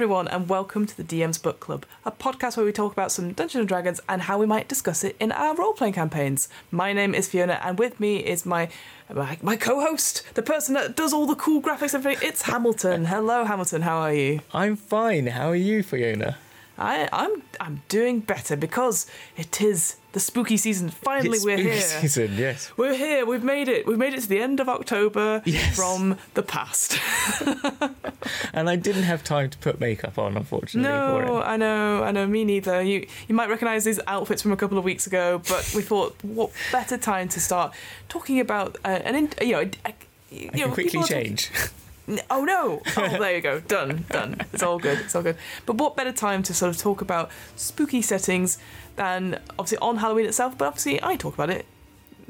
Everyone, and welcome to the DM's Book Club, a podcast where we talk about some Dungeons and Dragons and how we might discuss it in our role playing campaigns. My name is Fiona, and with me is my my, my co-host, the person that does all the cool graphics and everything. It's Hamilton. Hello, Hamilton. How are you? I'm fine. How are you, Fiona? I, I'm I'm doing better because it is the spooky season. Finally, It's we're here. spooky here. season, yes. We're here. We've made it. We've made it to the end of October Yes. from the past. And I didn't have time to put makeup on, unfortunately, for No. I know, I know. Me neither. You you might recognise these outfits from a couple of weeks ago, but we thought, what better time to start talking about uh, an in, you know. A, you I know, can quickly people are talking- change. Oh no! Oh, there you go. Done, done. It's all good. It's all good. But what better time to sort of talk about spooky settings than obviously on Halloween itself? But obviously, I talk about it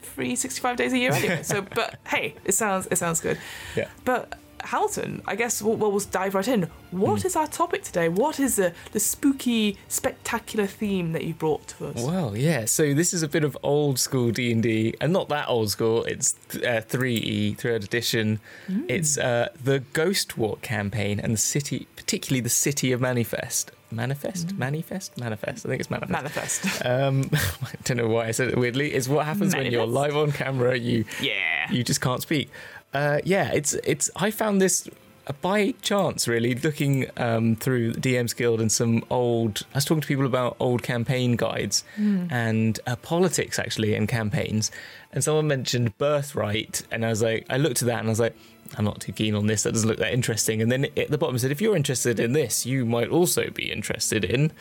365 days a year anyway. So, but hey, it sounds it sounds good. Yeah. But Hamilton, I guess we'll, we'll dive right in. What is our topic today? What is the the spooky, spectacular theme that you brought to us? Well, yeah. So this is a bit of old school D and D, and not that old school. It's uh, three E, third edition. Mm. It's uh, the Ghostwalk campaign and the city, particularly the city of Manifest. Manifest, manifest, manifest. I think it's manifest. Manifest. Um, I don't know why I said it weirdly. It's what happens when you're live on camera. You Yeah. you just can't speak. Uh, yeah, it's it's. I found this by chance, really, looking um, through DM's Guild and some old. I was talking to people about old campaign guides and uh, politics, actually, and campaigns. And someone mentioned birthright, and I was like, I looked at that and I was like, I'm not too keen on this. That doesn't look that interesting. And then at the bottom it said, if you're interested in this, you might also be interested in.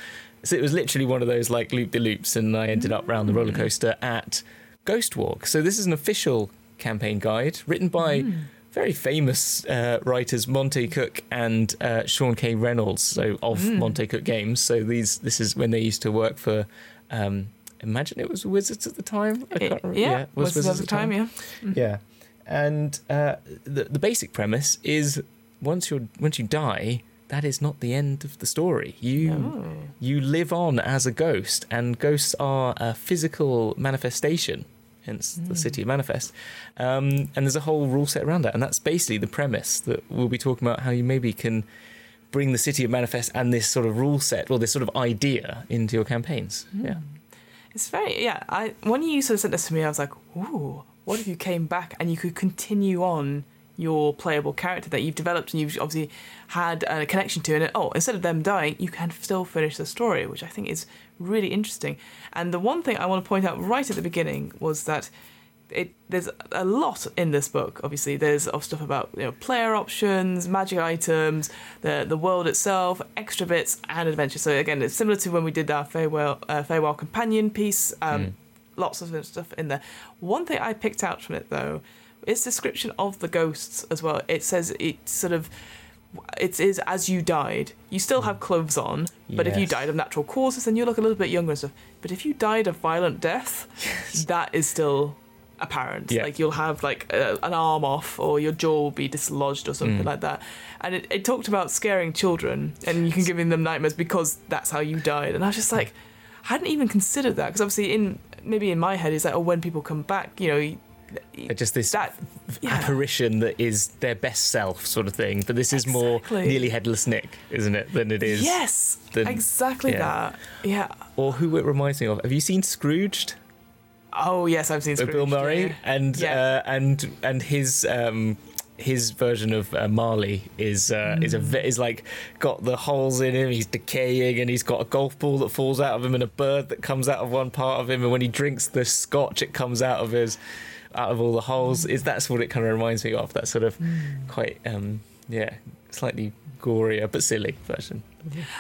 So it was literally one of those like loop de loops, and I ended up round the roller coaster at Ghostwalk. So this is an official campaign guide written by very famous uh, writers Monte Cook and uh, Sean K. Reynolds, so of Monte Cook Games. So these this is when they used to work for. Um, Imagine it was Wizards at the time. I It- can't remember. yeah. was Was Wizards at the time, yeah. yeah, and uh, the the basic premise is once you're once you die, that is not the end of the story. You you live on as a ghost, and ghosts are a physical manifestation. Hence the city of manifest, um, and there's a whole rule set around that, and that's basically the premise that we'll be talking about how you maybe can bring the city of manifest and this sort of rule set, or this sort of idea, into your campaigns. Yeah, It's very yeah. I when you sort of sent this to me, I was like, ooh, what if you came back and you could continue on your playable character that you've developed and you've obviously had a connection to, and it, oh, instead of them dying, you can still finish the story, which I think is really interesting. And the one thing I want to point out right at the beginning was that. It, there's a lot in this book. Obviously, there's stuff about you know player options, magic items, the the world itself, extra bits, and adventure. So again, it's similar to when we did our Farewell uh, Farewell Companion piece. Um, Lots of stuff in there. One thing I picked out from it though is description of the ghosts as well. It says it sort of it is as you died. You still have clothes on, but if you died of natural causes, then you look a little bit younger and stuff. But if you died of violent death, that is still apparent. Yeah. Like you'll have like a, an arm off, or your jaw will be dislodged, or something Mm. like that. And it, it talked about scaring children, and you can give them nightmares because that's how you died. And I was just like, I hadn't even considered that because obviously in maybe in my head is like, oh, when people come back, you know. Just this that yeah. apparition that is their best self sort of thing. But this is more nearly headless Nick, isn't it? Than it is. yes, the- exactly yeah. that. Yeah. Or who it reminds me of. Have you seen Scrooged Oh yes, I've seen with Bill Murray? yeah. And uh, and and his um his version of uh, Marley is uh, is a is like got the holes in him. He's decaying, and he's got a golf ball that falls out of him, and a bird that comes out of one part of him. And when he drinks the scotch, it comes out of his out of all the holes. Is that's what it kind of reminds me of? That sort of quite um yeah, slightly gorier but silly version.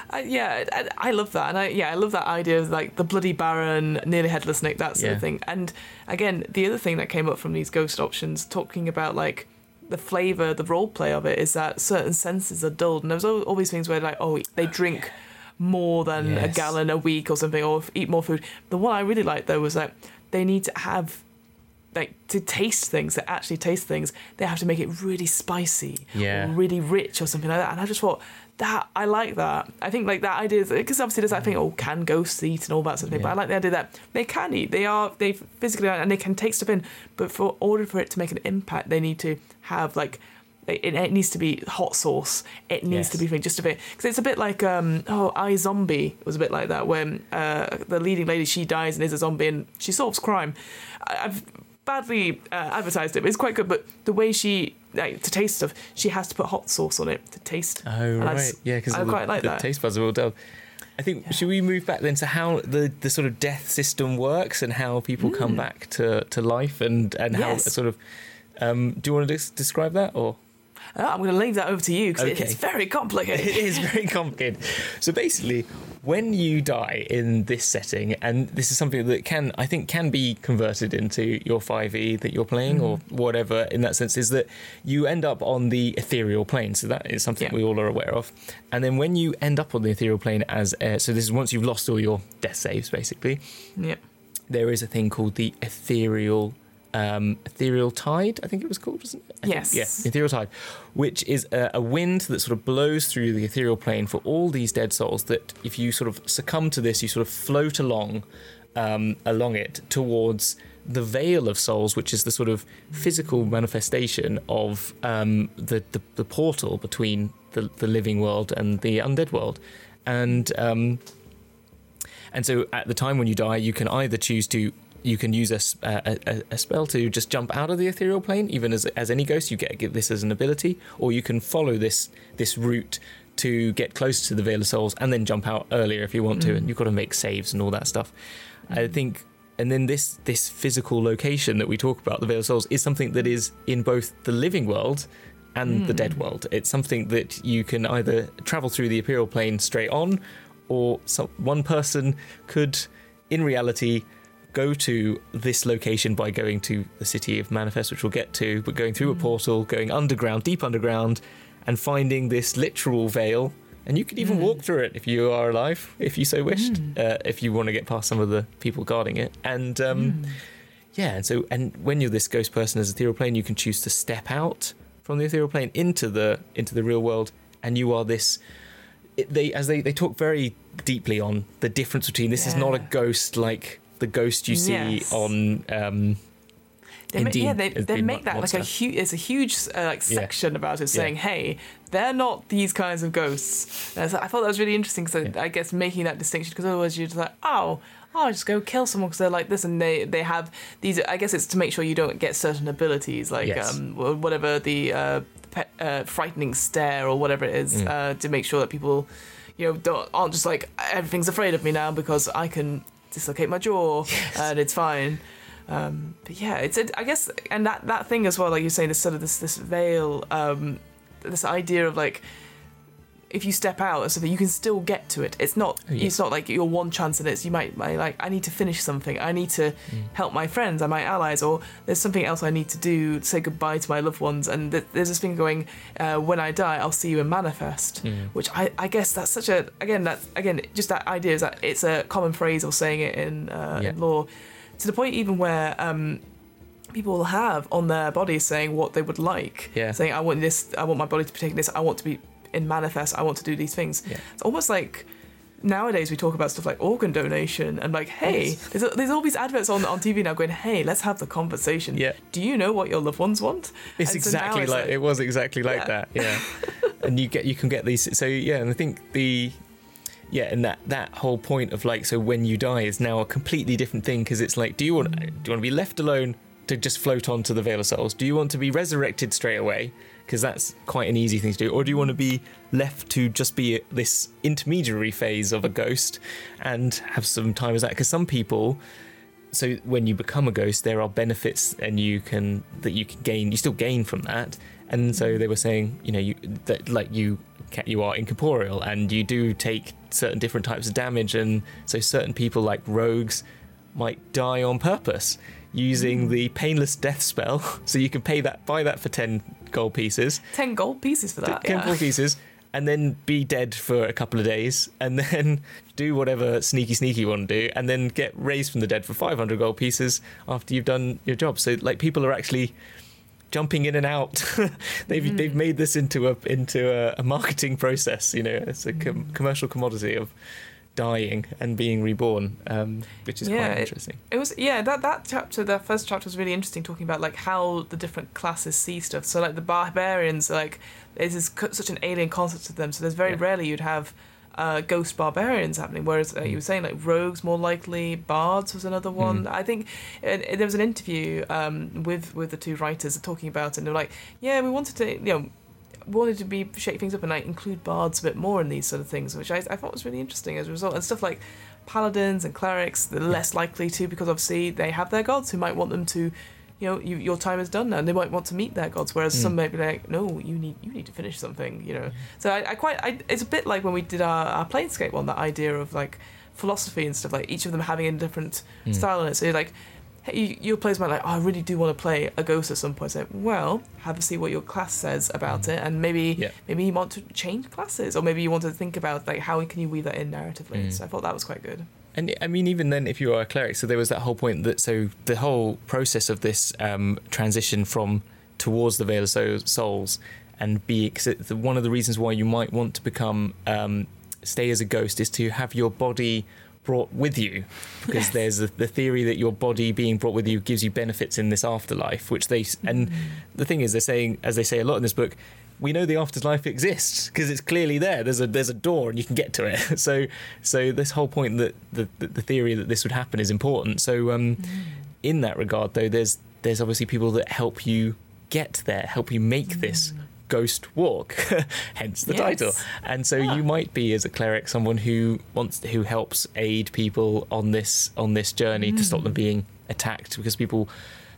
I, yeah, I, I love that, and I yeah, I love that idea of like the bloody baron, nearly headless Nick, that sort Yeah. of thing. And again, the other thing that came up from these ghost options, talking about like the flavor, the role play of it, is that certain senses are dulled, and there's al- all these things where like, oh, they drink more than a gallon a week or something, or eat more food. The one I really liked though was that they need to have like to taste things, to actually taste things, they have to make it really spicy Yeah. or really rich or something like that. And I just thought that I like that. I think like that idea because obviously there's that thing, oh, can ghosts eat and all that sort of thing. But I like the idea that they can eat. They are they physically are, and they can take stuff in. But for order for it to make an impact, they need to have like it, it needs to be hot sauce. It needs Yes. to be just a bit because it's a bit like um oh iZombie was a bit like that when uh, the leading lady she dies and is a zombie and she solves crime. I, I've badly uh, advertised it, but it's quite good. But the way she like to taste stuff, she has to put hot sauce on it to taste. Oh And right, yeah, because I the, quite like the that. taste buds are all dull. I think should we move back then to how the, the sort of death system works and how people come back to, to life and and how Mm. Yes. sort of um, do you want to des- describe that or Uh, I'm going to leave that over to you because Okay. it's very complicated. it is very complicated. So basically, when you die in this setting, and this is something that can, I think, can be converted into your 5e that you're playing or whatever in that sense, is that you end up on the ethereal plane. So that is something Yeah. we all are aware of. And then when you end up on the ethereal plane as, uh, so this is once you've lost all your death saves, basically, yeah. there is a thing called the ethereal um, ethereal tide. I think it was called, wasn't it? I think- Yes. yeah, ethereal tide, which is a, a wind that sort of blows through the ethereal plane for all these dead souls. That if you sort of succumb to this, you sort of float along um, along it towards the veil of souls, which is the sort of physical manifestation of um, the, the the portal between the the living world and the undead world, and um, and so at the time when you die, you can either choose to you can use a a spell to just jump out of the ethereal plane, even as as any ghost, you get get this as an ability, or you can follow this this route to get close to the Veil of Souls and then jump out earlier if you want to, and mm. you've got to make saves and all that stuff. I think, and then this this physical location that we talk about, the Veil of Souls, is something that is in both the living world and the dead mm. world. It's something that you can either travel through the ethereal plane straight on, or some, one person could, in reality, go to this location by going to the city of Manifest, which we'll get to, but going through a portal, going underground, deep underground, and finding this literal veil. And you could even walk through it if you are alive, if you so wished, uh, if you want to get past some of the people guarding it. And um, yeah, and so and when you're this ghost person as ethereal plane, you can choose to step out from the ethereal plane into the into the real world, and you are this. It, they as they they talk very deeply on the difference between this is not a ghost like the ghost you see Yes. on. Um, They make, yeah, they, they make that like a huge. It's a huge uh, like Yeah. section about it, Yeah. saying, "Hey, they're not these kinds of ghosts." And I like- I thought that was really interesting because Yeah. I, I guess making that distinction because otherwise you're just like, "Oh, I'll just go kill someone because they're like this," and they they have these. I guess it's to make sure you don't get certain abilities like Yes. um whatever the uh, pe- uh, frightening stare or whatever it is Mm. uh, to make sure that people, you know, don't aren't just like everything's afraid of me now because I can dislocate my jaw and it's fine. Um, but yeah, it's I guess, and that that thing as well, like you're saying, this sort of this this veil, um, this idea of like, if you step out or something, you can still get to it. It's not yeah. it's not like your one chance, and it's you might, might like I need to finish something, I need to Mm. help my friends and my allies, or there's something else I need to do, say goodbye to my loved ones, and th- there's this thing going, uh, when I die, I'll see you in manifest Mm. which I, I guess that's such a again that again just that idea is that it's a common phrase or saying it in, uh, Yeah. in law to the point even where um, people will have on their bodies saying what they would like Yeah. saying I want this I want my body to be taking this I want to be in manifest I want to do these things Yeah. it's almost like nowadays we talk about stuff like organ donation and like hey there's, there's all these adverts on, on TV now going hey let's have the conversation Yeah. do you know what your loved ones want It's And so now exactly it's like, it was exactly like Yeah. that. Yeah, and you get you can get these. So yeah, and I think the yeah, and that that whole point of like so when you die is now a completely different thing because it's like do you want do you want to be left alone to just float onto the veil of souls? Do you want to be resurrected straight away? Because that's quite an easy thing to do, or do you want to be left to just be this intermediary phase of a ghost and have some time as that? Because some people so when you become a ghost there are benefits and you can that you can gain you still gain from that. And so they were saying you know you that like you you are incorporeal and you do take certain different types of damage and so certain people like rogues might die on purpose using hmm. the painless death spell. So you can pay that buy that for 10 gold pieces. 10 gold pieces for that 10 yeah. gold pieces and then be dead for a couple of days and then do whatever sneaky sneaky you want to do and then get raised from the dead for 500 gold pieces after you've done your job. So like people are actually jumping in and out. They've hmm. they've made this into a into a, a marketing process you know. It's a com- commercial commodity of dying and being reborn, um, which is Yeah, quite interesting. It was yeah that that chapter that first chapter was really interesting talking about like how the different classes see stuff. So like the barbarians like this is such an alien concept to them. So there's very Yeah. rarely you'd have uh, ghost barbarians happening. Whereas uh, you were saying like rogues more likely, bards was another one. I think uh, there was an interview um, with with the two writers talking about it. and They're like, yeah, we wanted to you know wanted to be shake things up and like include bards a bit more in these sort of things, which I, I thought was really interesting as a result. And stuff like paladins and clerics, they're less likely to because obviously they have their gods who might want them to, you know, you, your time is done now, and they might want to meet their gods. Whereas some Mm. might be like, no, you need you need to finish something, you know. So I, I quite I, it's a bit like when we did our, our Planescape one, that idea of like philosophy and stuff like each of them having a different Mm. style in it. So you're like. Hey, your players might like, oh, I really do want to play a ghost at some point. So, well, have a see what your class says about Mm. it, and maybe Yeah. maybe you want to change classes, or maybe you want to think about like how can you weave that in narratively. Mm. So I thought that was quite good. And I mean, even then, if you are a cleric, so there was that whole point that so the whole process of this um, transition from towards the Veil of So- Souls and be cause it- the, one of the reasons why you might want to become um, stay as a ghost is to have your body brought with you because Yes. there's a, the theory that your body being brought with you gives you benefits in this afterlife which they and mm-hmm. the thing is they're saying as they say a lot in this book we know the afterlife exists because it's clearly there. There's a there's a door and you can get to it. So so this whole point that the the, the theory that this would happen is important. So um, mm-hmm. in that regard, though, there's there's obviously people that help you get there, help you make this mm-hmm. Ghost walk, hence the Yes. title. And so Ah. you might be as a cleric someone who wants who helps aid people on this on this journey to stop them being attacked because people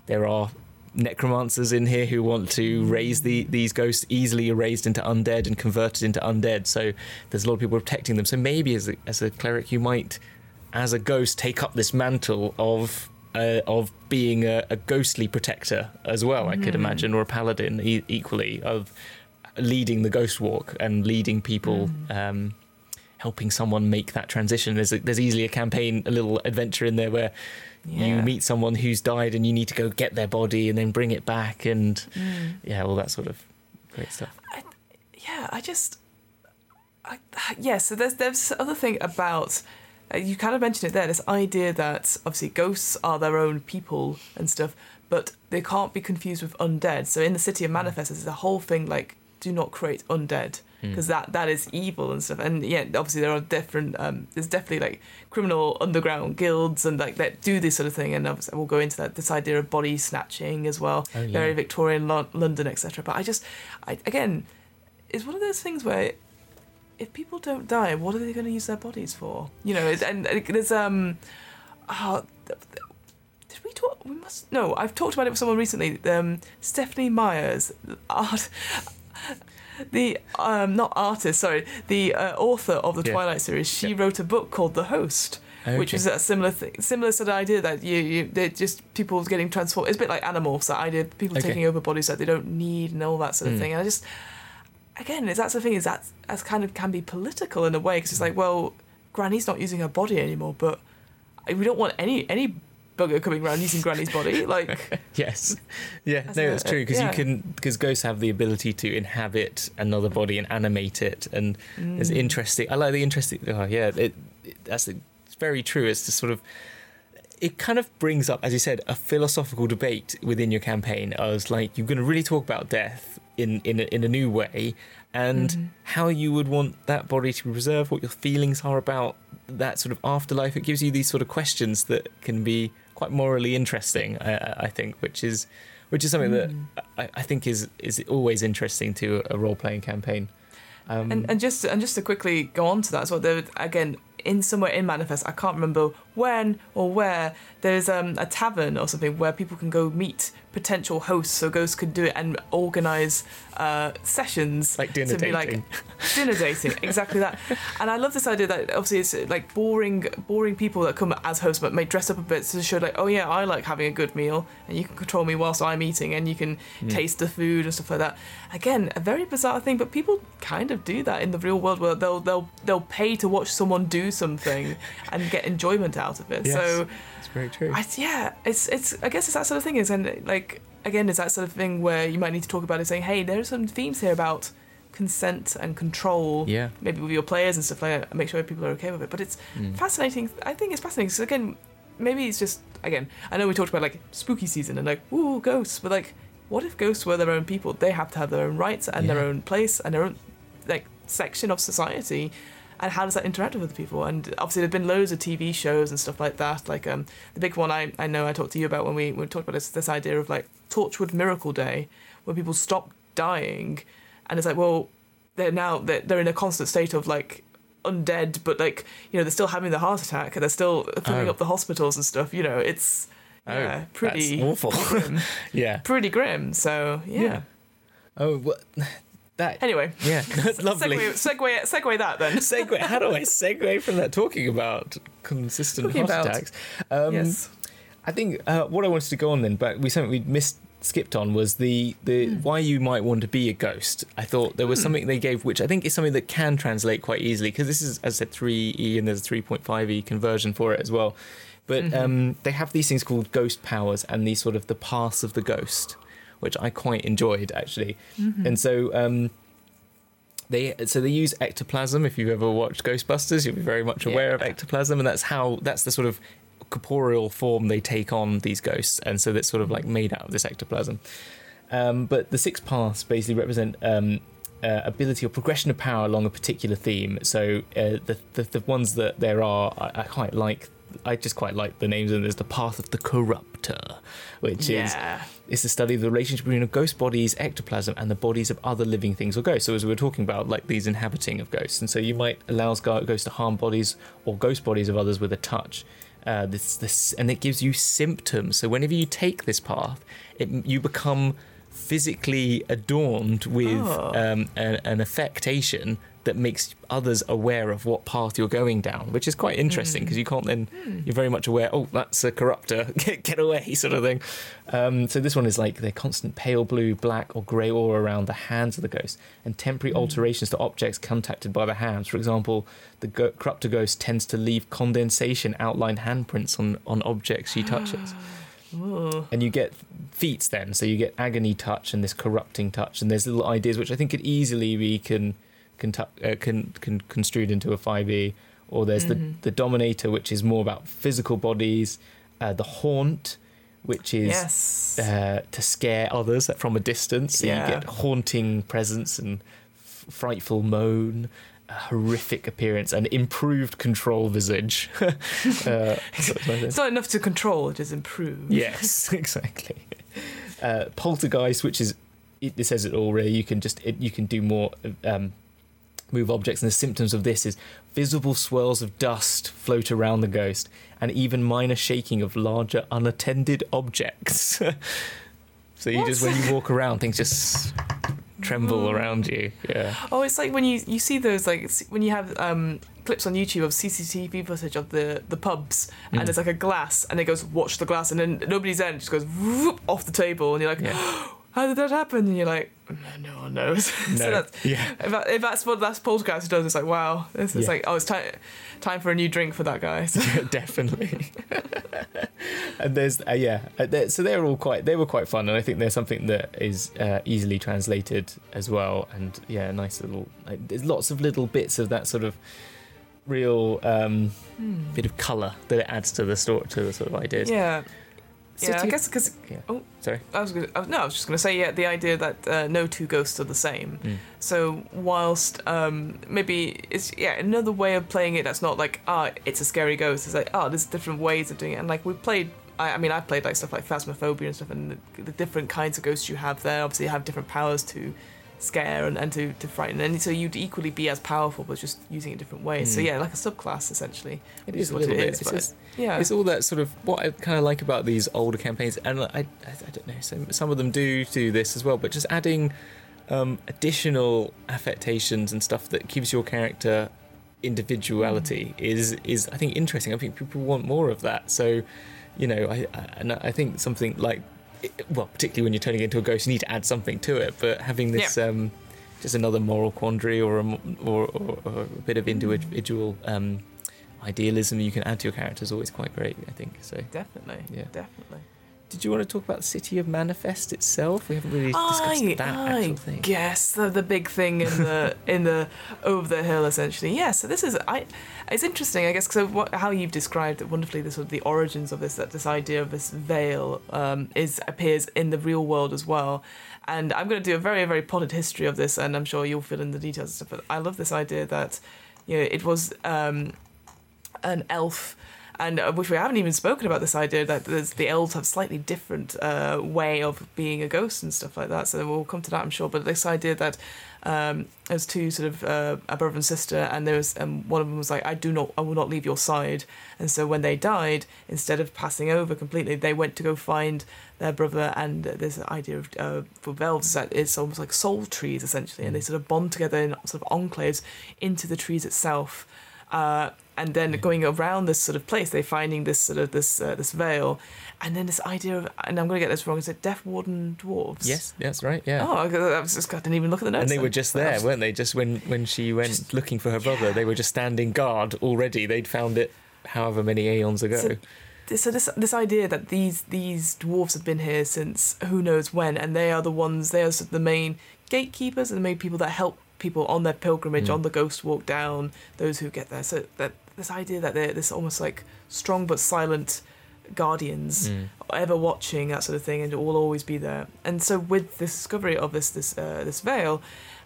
there are necromancers in here who want to raise the these ghosts easily erased into undead and converted into undead so there's a lot of people protecting them so maybe as a, as a cleric you might as a ghost take up this mantle of uh, of being a, a ghostly protector as well I could imagine or a paladin e- equally of leading the ghost walk and leading people um, helping someone make that transition there's a, there's easily a campaign a little adventure in there where you meet someone who's died and you need to go get their body and then bring it back and Mm. yeah all that sort of great stuff yeah, I just, I, yeah. So there's there's other thing about uh, you kind of mentioned it there. This idea that obviously ghosts are their own people and stuff, but they can't be confused with undead. So in the city of Manifest, there's a whole thing like do not create undead because that that is evil and stuff. And yeah, obviously there are different. Um, there's definitely like criminal underground guilds and like that do this sort of thing. And obviously we'll go into that this idea of body snatching as well. Oh, yeah. Very Victorian Lo- London, etc. But I just, I, again, it's one of those things where if people don't die, what are they going to use their bodies for? You know, and, and there's um, oh, th- did we talk? We must no. I've talked about it with someone recently. Um, Stephanie Myers, art, the um, not artist, sorry, the uh, author of the Yeah. Twilight series. She Yeah. wrote a book called The Host. Which Okay. is a similar thing, similar sort of idea that you, you they're just people getting transformed. It's a bit like animals. That idea, people Okay. taking over bodies that they don't need and all that sort of Mm. thing. And I just, again, is that's the thing is that as kind of can be political in a way because it's like, well, Granny's not using her body anymore, but we don't want any any bugger coming around using Granny's body. Like, yes yeah no that's true because yeah. you can because ghosts have the ability to inhabit another body and animate it and it's mm, interesting i like the interesting oh yeah it, it, that's it's very true it's just sort of it kind of brings up as you said a philosophical debate within your campaign i was like you're going to really talk about death in in a, in a new way and Mhm. how you would want that body to be preserved what your feelings are about that sort of afterlife it gives you these sort of questions that can be quite morally interesting i, I- think which is which is something Mm. that I, I think is is always interesting to a role playing campaign um, and and just and just to quickly go on to that, so there again in somewhere in Manifest, I can't remember when or where there's um, a tavern or something where people can go meet potential hosts, so ghosts could do it and organize uh, sessions like dinner to be like dating. dinner dating exactly that. And i love this idea that obviously it's uh, like boring boring people that come as hosts but may dress up a bit to show like oh yeah i like having a good meal and you can control me whilst i'm eating and you can Mm. taste the food and stuff like that. Again a very bizarre thing but people kind of do that in the real world where they'll they'll they'll pay to watch someone do something and get enjoyment out of it Yes. so it's very true I, yeah, it's it's. I guess it's that sort of thing. Is and like again, it's that sort of thing where you might need to talk about it, saying, "Hey, there are some themes here about consent and control Yeah. maybe with your players and stuff like that make sure people are okay with it but it's Mm. fascinating i think it's fascinating so again maybe it's just again i know we talked about like spooky season and like ooh ghosts but like what if ghosts were their own people they have to have their own rights and their own place and their own like section of society and how does that interact with other people and obviously there've been loads of tv shows and stuff like that like um the big one i, I know i talked to you about when we, when we talked about this this idea of like torchwood miracle day where people stop dying and it's like well they're now they're, they're in a constant state of like undead but like you know they're still having the heart attack and they're still filling Oh. up the hospitals and stuff you know it's Oh, yeah pretty awful. Yeah. pretty grim so yeah, Yeah. Oh, well, that. anyway Yeah, that's lovely. segue, segue segue that then segue. How do I segue from that? Talking about consistent Talking heart about- attacks. Um, yes I think uh, what I wanted to go on then, but we something we missed skipped on was the the Hmm. why you might want to be a ghost. I thought there was something they gave, which I think is something that can translate quite easily because this is, as I said, three E and there's a three point five E conversion for it as well. But Mhm. um, they have these things called ghost powers and these sort of the paths of the ghost, which I quite enjoyed actually. Mhm. And so um, they so they use ectoplasm. If you've ever watched Ghostbusters, you'll be very much aware of ectoplasm, and that's how that's the sort of corporeal form they take on these ghosts, and so that's sort of like made out of this ectoplasm. Um, but the six paths basically represent um, uh, ability or progression of power along a particular theme. So uh, the, the the ones that there are, I, I quite like. I just quite like the names, and there's the path of the corruptor, which is yeah is the study of the relationship between a ghost body's ectoplasm and the bodies of other living things or ghosts. So as we were talking about, like these inhabiting of ghosts, and so you might allow ghosts to harm bodies or ghost bodies of others with a touch. Uh, this, this, and it gives you symptoms. So whenever you take this path, it, you become physically adorned with Oh. um, an, an affectation that makes others aware of what path you're going down, which is quite interesting Mm. because you can't then Hmm. you're very much aware. Oh, that's a corruptor. Get, get away, sort of thing. Um, so this one is like the constant pale blue, black, or grey aura around the hands of the ghost, and temporary Mm. alterations to objects contacted by the hands. For example, the go- corruptor ghost tends to leave condensation outlined handprints on on objects she touches, Ooh. and you get feats then. So you get agony touch and this corrupting touch, and there's little ideas which I think could easily be can can, tu- uh, can, can construed into a 5e or there's Mhm. the, the dominator which is more about physical bodies uh, the haunt which is yes uh, to scare others from a distance so Yeah. you get haunting presence and f- frightful moan horrific appearance and improved control visage uh, it's not enough to control it is improved. yes exactly uh, poltergeist which is it, it says it all really you can just it, you can do more um, move objects and the symptoms of this is visible swirls of dust float around the ghost and even minor shaking of larger unattended objects so you just when you walk around things just tremble Whoa. around you yeah Oh, it's like when you you see those like when you have um, clips on YouTube of CCTV footage of the the pubs Mm. and there's like a glass and it goes watch the glass and then nobody's there and it just goes whoop off the table and you're like yeah how did that happen and you're like no, no one knows. so no that's, yeah if, that, if that's what that's poltergeist does, it's like wow, it's, it's Yeah. like oh, it's time time for a new drink for that guy. So, Yeah, definitely. and there's uh, yeah, uh, they're- so they're all quite they were quite fun, and I think there's something that is uh, easily translated as well, and yeah, nice little. Like, there's lots of little bits of that sort of real um, hmm. bit of colour that it adds to the story to the sort of ideas. yeah, yeah. I guess because Yeah. Oh. sorry. I was gonna, no, I was just gonna say yeah, the idea that uh, no two ghosts are the same. Mm. So whilst um, maybe it's yeah another way of playing it that's not like ah it's a scary ghost. It's like oh there's different ways of doing it. And like we played, I, I mean I played like stuff like phasmophobia and stuff, and the, the different kinds of ghosts you have there obviously have different powers to scare and, and to, to frighten. And so you'd equally be as powerful, but just using it different ways. So Mm. yeah, like a subclass essentially. It is a what it bit. is, It's just- Yeah. It's all that sort of what I kind of like about these older campaigns, and I, I, I don't know, some, some of them do do this as well, but just adding um, additional affectations and stuff that gives your character individuality is is I think interesting. I think people want more of that. So, you know, I, I and I think something like well, particularly when you're turning it into a ghost, you need to add something to it. But having this um, just another moral quandary or a, or, or, or a bit of individual um, idealism you can add to your character is always quite great. I think so. Definitely. Yeah. Definitely. Did you want to talk about the city of Manifest itself? We haven't really discussed I, that I actual thing. guess the, the big thing in the in the over the hill essentially. Yeah, so this is I. It's interesting, I guess, So what how you've described it wonderfully. The sort of the origins of this that this idea of this veil um, is appears in the real world as well. And I'm going to do a very very potted history of this, and I'm sure you'll fill in the details and stuff. But I love this idea that you know it was um, an elf and uh, which we haven't even spoken about this idea that there's, the elves have slightly different uh, way of being a ghost and stuff like that. So we'll come to that, I'm sure. But this idea that um, there's two sort of uh, a brother and sister, and there was um, one of them was like, "I do not, I will not leave your side." And so when they died, instead of passing over completely, they went to go find their brother. And this idea of uh, for elves is that it's almost like soul trees essentially, and they sort of bond together in sort of enclaves into the trees itself. Uh, and then going around this sort of place, they're finding this sort of this uh, this veil, and then this idea of and I'm going to get this wrong. Is it Death Warden dwarves? Yes, that's right. Yeah. Oh, I was just I didn't even look at the notes. and they then. were just there, weren't they? Just when when she went Just- looking for her brother, they were just standing guard already. They'd found it however many aeons ago. So- so this this idea that these these dwarves have been here since who knows when, and they are the ones they are sort of the main gatekeepers and the main people that help people on their pilgrimage Mm. on the ghost walk down. Those who get there. So that this idea that they're this almost like strong but silent guardians Mm. ever watching that sort of thing and it will always be there and so with the discovery of this this uh, this veil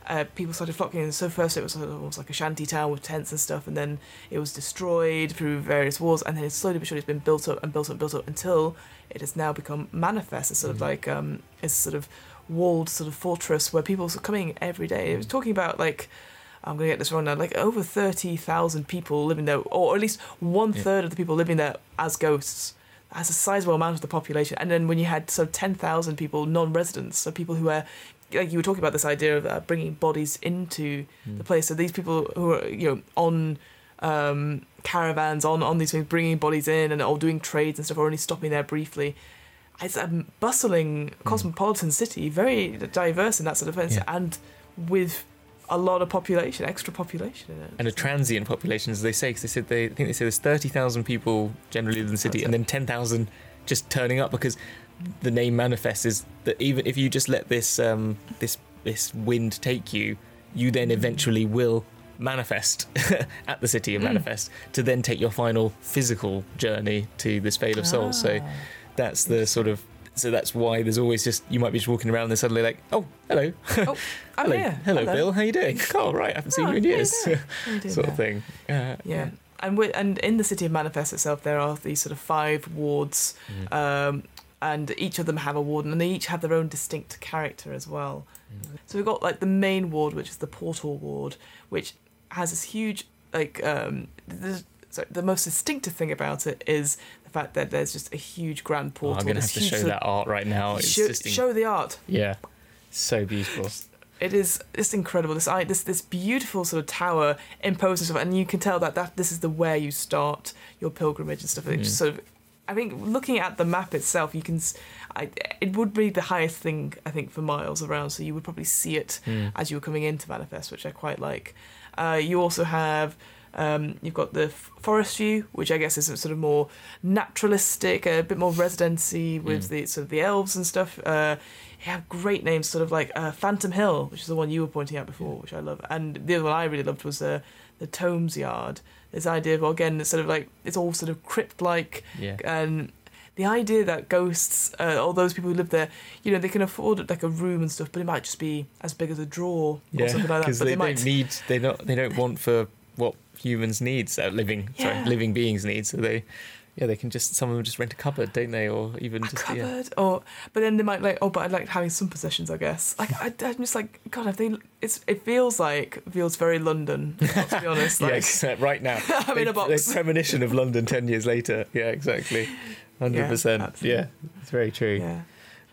uh, people started flocking in so first it was sort of almost like a shanty town with tents and stuff and then it was destroyed through various wars and then slowly but surely it's been built up and built up and built up until it has now become manifest it's sort of Mhm. like um it's sort of walled sort of fortress where people were coming every day it was talking about like I'm gonna get this wrong now. Like over thirty thousand people living there, or at least one Yeah. third of the people living there as ghosts. That's a sizable amount of the population. And then when you had sort of ten thousand people, non-residents, so people who were, like you were talking about this idea of uh, bringing bodies into Mm. the place. So these people who are you know on um, caravans, on on these things, bringing bodies in and all doing trades and stuff, or only stopping there briefly. It's a bustling cosmopolitan city, very diverse in that sort of sense, Yeah. and with a lot of population, extra population in it. and a transient population, as they say, because they said they I think they say there's thirty thousand people generally in the city, That's and it. then ten thousand just turning up because the name manifests is that even if you just let this um, this this wind take you, you then eventually will manifest at the city of Mm. manifest to then take your final physical journey to this Veil of Souls. So Ah. That's the sort of so that's why there's always just you might be just walking around and suddenly like oh hello. I'm hello. here. hello, Bill. How you doing? Oh right. I haven't seen Oh, you in years. sort of thing. Uh, Yeah. And with, and in the city of Manifest itself, there are these sort of five wards, Mm. um, and each of them have a warden, and they each have their own distinct character as well. Mm. So we've got like the main ward, which is the portal ward, which has this huge like um, the, sorry, the most distinctive thing about it is fact that there's just a huge grand Oh, portal. I'm gonna have to show that art right now it's show, just in- show the art. yeah so beautiful It is it's incredible. This this this beautiful sort of tower imposed and stuff, and you can tell that, that this is the where you start your pilgrimage and stuff. It just Mm. sort of, I think, looking at the map itself, you can, I, it would be the highest thing I think for miles around. So you would probably see it Mm. as you were coming into Manifest, which I quite like. Uh, you also have. Um, you've got the forest view, which I guess is a sort of more naturalistic, a bit more residency with Mm. the sort of the elves and stuff. Uh, you have great names, sort of like uh, Phantom Hill, which is the one you were pointing out before, which I love. And the other one I really loved was uh, the Tomes Yard. This idea of again, it's sort of like it's all sort of crypt-like, yeah and the idea that ghosts, uh, or those people who live there, you know, they can afford like a room and stuff, but it might just be as big as a drawer or something like that. because But they, they, might don't need they not they don't want for what humans need so living Yeah. sorry living beings need so they yeah they can just some of them just rent a cupboard don't they or even a just yeah cupboard, or but then they might like, oh, but I'd like having some possessions, I guess. Like I, I'm just like, God, if they, it's it feels like feels very London. To be honest, yeah like right now I'm in a box. the premonition of London 10 years later yeah exactly 100% yeah it's very true Yeah.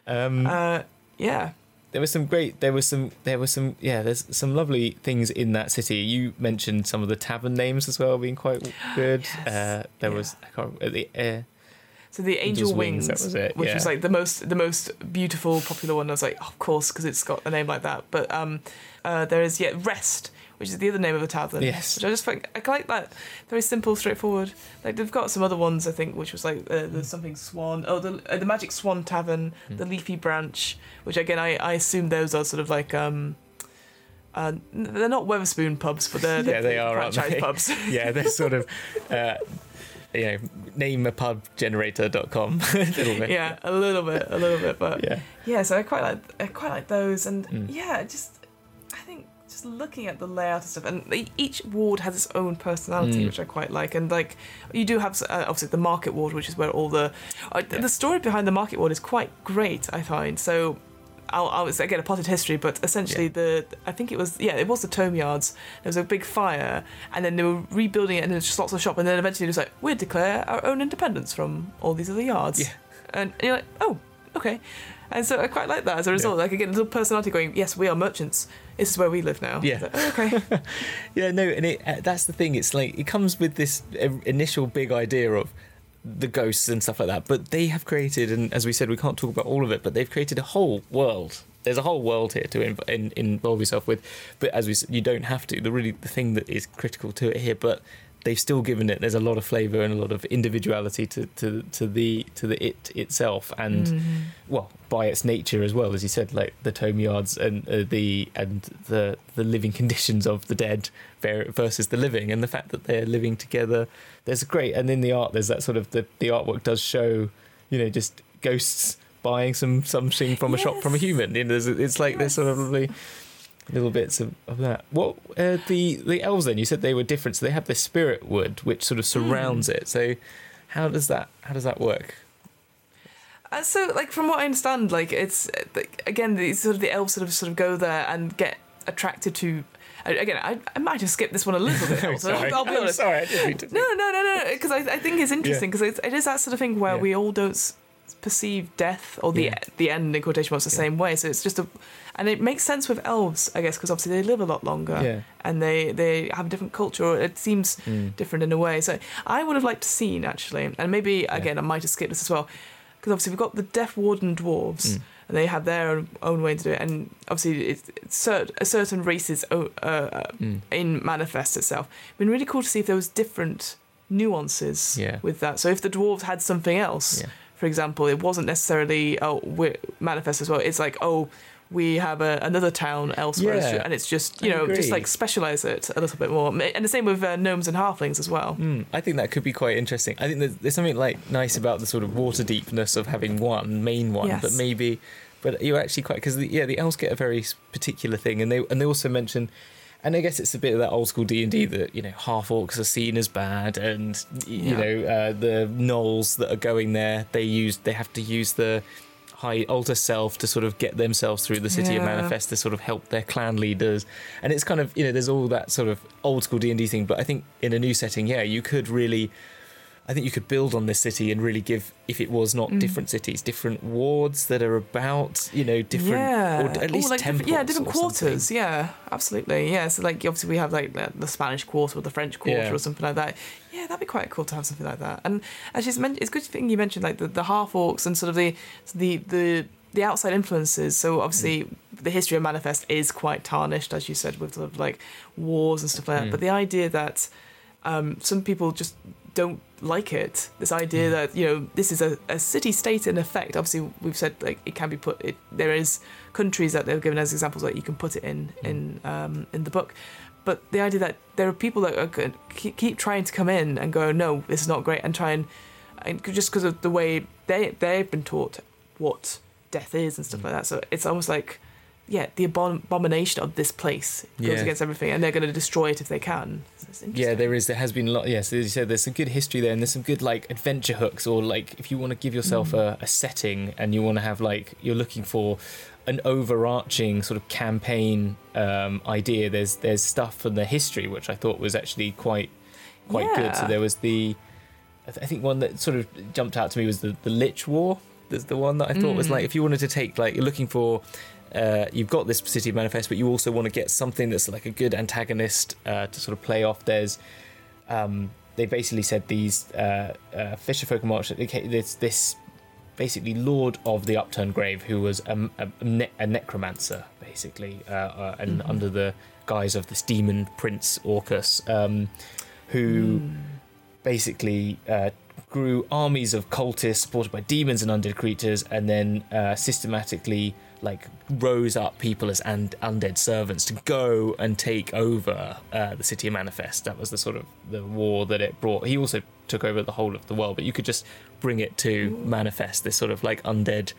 um Uh, yeah. There was some great there was some there was some yeah there's some lovely things in that city you mentioned some of the tavern names as well being quite good Yes, uh there yeah. was I can't, the uh, So the Angel Angel's Wings, Wings, that was it, which yeah. was like the most the most beautiful popular one. I was like, of course, because it's got a name like that. But um, uh, there is yeah Rest, which is the other name of a tavern. Yes. Which I just think I like that. Very simple, straightforward. Like they've got some other ones I think, which was like uh, the something Swan. Oh, the uh, the Magic Swan Tavern, Mm. the Leafy Branch, which again I I assume those are sort of like um. Uh, they're not Wetherspoon pubs, but they're, Yeah, they're they are, franchise they? pubs. yeah, they're sort of, uh, you know, name a pub generator.com a little bit. yeah, a little bit, a little bit, but Yeah. yeah. So I quite like I quite like those, and Mm. yeah, just just looking at the layout and stuff, and each ward has its own personality, Mm. which I quite like, and like you do have uh, obviously the market ward, which is where all the uh, Yeah. the story behind the market ward is quite great, I find. So. I'll, I'll again a potted history, but essentially the I think it was yeah it was the Tome Yards. There was a big fire, and then they were rebuilding it, and there's just lots of shop, and then eventually it was like we'd declare our own independence from all these other yards. Yeah. And you're like, oh, okay. And so I quite like that as a result. Like again, a little personality going, yes, we are merchants. This is where we live now. Yeah. Like, oh, okay. Yeah, no, and it, uh, that's the thing. It's like it comes with this uh, initial big idea of the ghosts and stuff like that, but they have created, and as we said, we can't talk about all of it, but they've created a whole world. There's a whole world here to inv- in, involve yourself with, but as we, s- you don't have to. The really the thing that is critical to it here, but they've still given it. There's a lot of flavour and a lot of individuality to, to, to the to the it itself, and Mhm. well by its nature as well as you said like the tome yards and uh, the and the the living conditions of the dead versus the living and the fact that they're living together there's a great and in the art there's that sort of the, the artwork does show you know just ghosts buying some something from a shop from a human you know, it's like there's sort of lovely little bits of, of that what uh, the the elves then you said they were different so they have this spirit wood which sort of surrounds it so how does that how does that work Uh, so, like from what I understand, like it's like, again, these sort of the elves sort of sort of go there and get attracted to. Again, I, I might have skipped this one a little bit. I'm sorry. I'll be I'm honest. sorry I didn't mean to No, no, no, no, because I, I think it's interesting because it's it is that sort of thing where Yeah. we all don't perceive death or the Yeah. the end in quotation marks the Yeah. same way. So it's just a, and it makes sense with elves, I guess, because obviously they live a lot longer yeah and they they have a different culture. Or it seems Mm. different in a way. So I would have liked to seen actually, and maybe again I might have skipped this as well, because obviously we've got the Death Warden dwarves, Mm. and they have their own, own way to do it, and obviously it's, it's cer- a certain races uh, Mm. in manifest itself. It'd been really cool to see if there was different nuances Yeah. with that. So if the dwarves had something else, Yeah. for example, it wasn't necessarily oh manifest as well. It's like oh we have a, another town elsewhere, Yeah. and it's just you know just like specialize it a little bit more. And the same with uh, gnomes and halflings as well. Mm, I think that could be quite interesting. I think there's, there's something like nice about the sort of water deepness of having one main one, but maybe, but you're actually quite because yeah, the elves get a very particular thing, and they and they also mention, and I guess it's a bit of that old school D and D that you know half orcs are seen as bad, and you Yeah. know uh, the gnolls that are going there, they use they have to use the high alter self to sort of get themselves through the city of manifest to sort of help their clan leaders. And it's kind of you know there's all that sort of old school d&d thing but i think in a new setting yeah you could really i think you could build on this city and really give if it was not Mm. different cities different wards that are about you know different yeah, or at least like temples different, yeah, different or something. quarters. Yeah, absolutely. Yeah, so like obviously we have like the, the Spanish quarter or the French quarter Yeah. or something like that. Yeah, that'd be quite cool to have something like that. And as you mentioned, it's good thing you mentioned like the, the half orcs and sort of the the the the outside influences. So obviously Mm. the history of Manifest is quite tarnished, as you said, with sort of like wars and stuff like that. Mm. But the idea that um, some people just don't like it. This idea Mm. that you know this is a, a city state in effect. Obviously, we've said like it can be put. It, there is countries that they're given as examples that you can put it in Mm. in um, in the book. But the idea that there are people that are, keep, keep trying to come in and go, no, this is not great, and try and, and just because of the way they they've been taught what death is and stuff Mm. like that. So it's almost like, yeah, the abom- abomination of this place goes Yeah. against everything, and they're going to destroy it if they can. So Yeah, there is. There has been a lot. Yes, as you said, there's some good history there, and there's some good like adventure hooks, or like if you want to give yourself Mm. a, a setting and you want to have like you're looking for an overarching sort of campaign um, idea. There's there's stuff from the history which I thought was actually quite quite good. So there was the I, th- I think one that sort of jumped out to me was the the Lich War. There's the one that I thought was Mm. like if you wanted to take like you're looking for uh, you've got this city manifest, but you also want to get something that's like a good antagonist uh, to sort of play off. There's um, they basically said these uh, uh, Fisher folk March. This this basically Lord of the Upturned Grave, who was a, a, ne- a necromancer, basically, uh, uh, and Mhm. under the guise of this demon prince Orcus, um, who Hmm. basically uh, grew armies of cultists supported by demons and undead creatures, and then uh, systematically like rose up people as and undead servants to go and take over uh, the city of Manifest. That was the sort of the war that it brought. He also took over the whole of the world, but you could just bring it to Manifest, this sort of like undead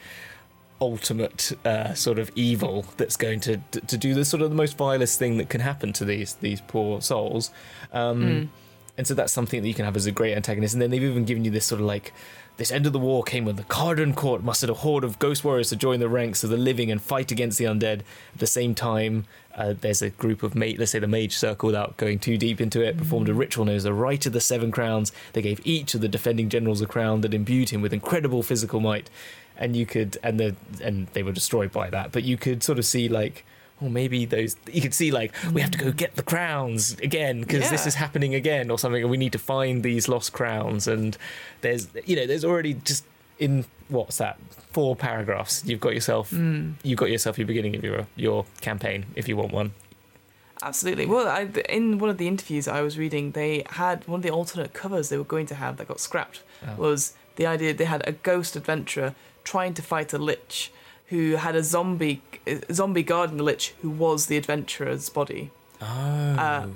ultimate uh, sort of evil that's going to to do the sort of the most vilest thing that can happen to these these poor souls. Um, Mm. and so that's something that you can have as a great antagonist. And then they've even given you this sort of like this end of the war came when the Carden court mustered a horde of ghost warriors to join the ranks of the living and fight against the undead. At the same time, uh, there's a group of mate, let's say the mage circle, without going too deep into it, performed a ritual known as the Rite of the Seven Crowns. They gave each of the defending generals a crown that imbued him with incredible physical might. And you could, and the and they were destroyed by that. But you could sort of see like, or maybe those you could see like we have to go get the crowns again because this is happening again or something and we need to find these lost crowns and there's you know there's already just in what's that four paragraphs you've got yourself Mm. you've got yourself your beginning of your your campaign if you want one Absolutely. Well, I, in one of the interviews I was reading, they had one of the alternate covers they were going to have that got scrapped Oh. was the idea they had a ghost adventurer trying to fight a lich who had a zombie zombie the lich who was the adventurer's body. oh Uh,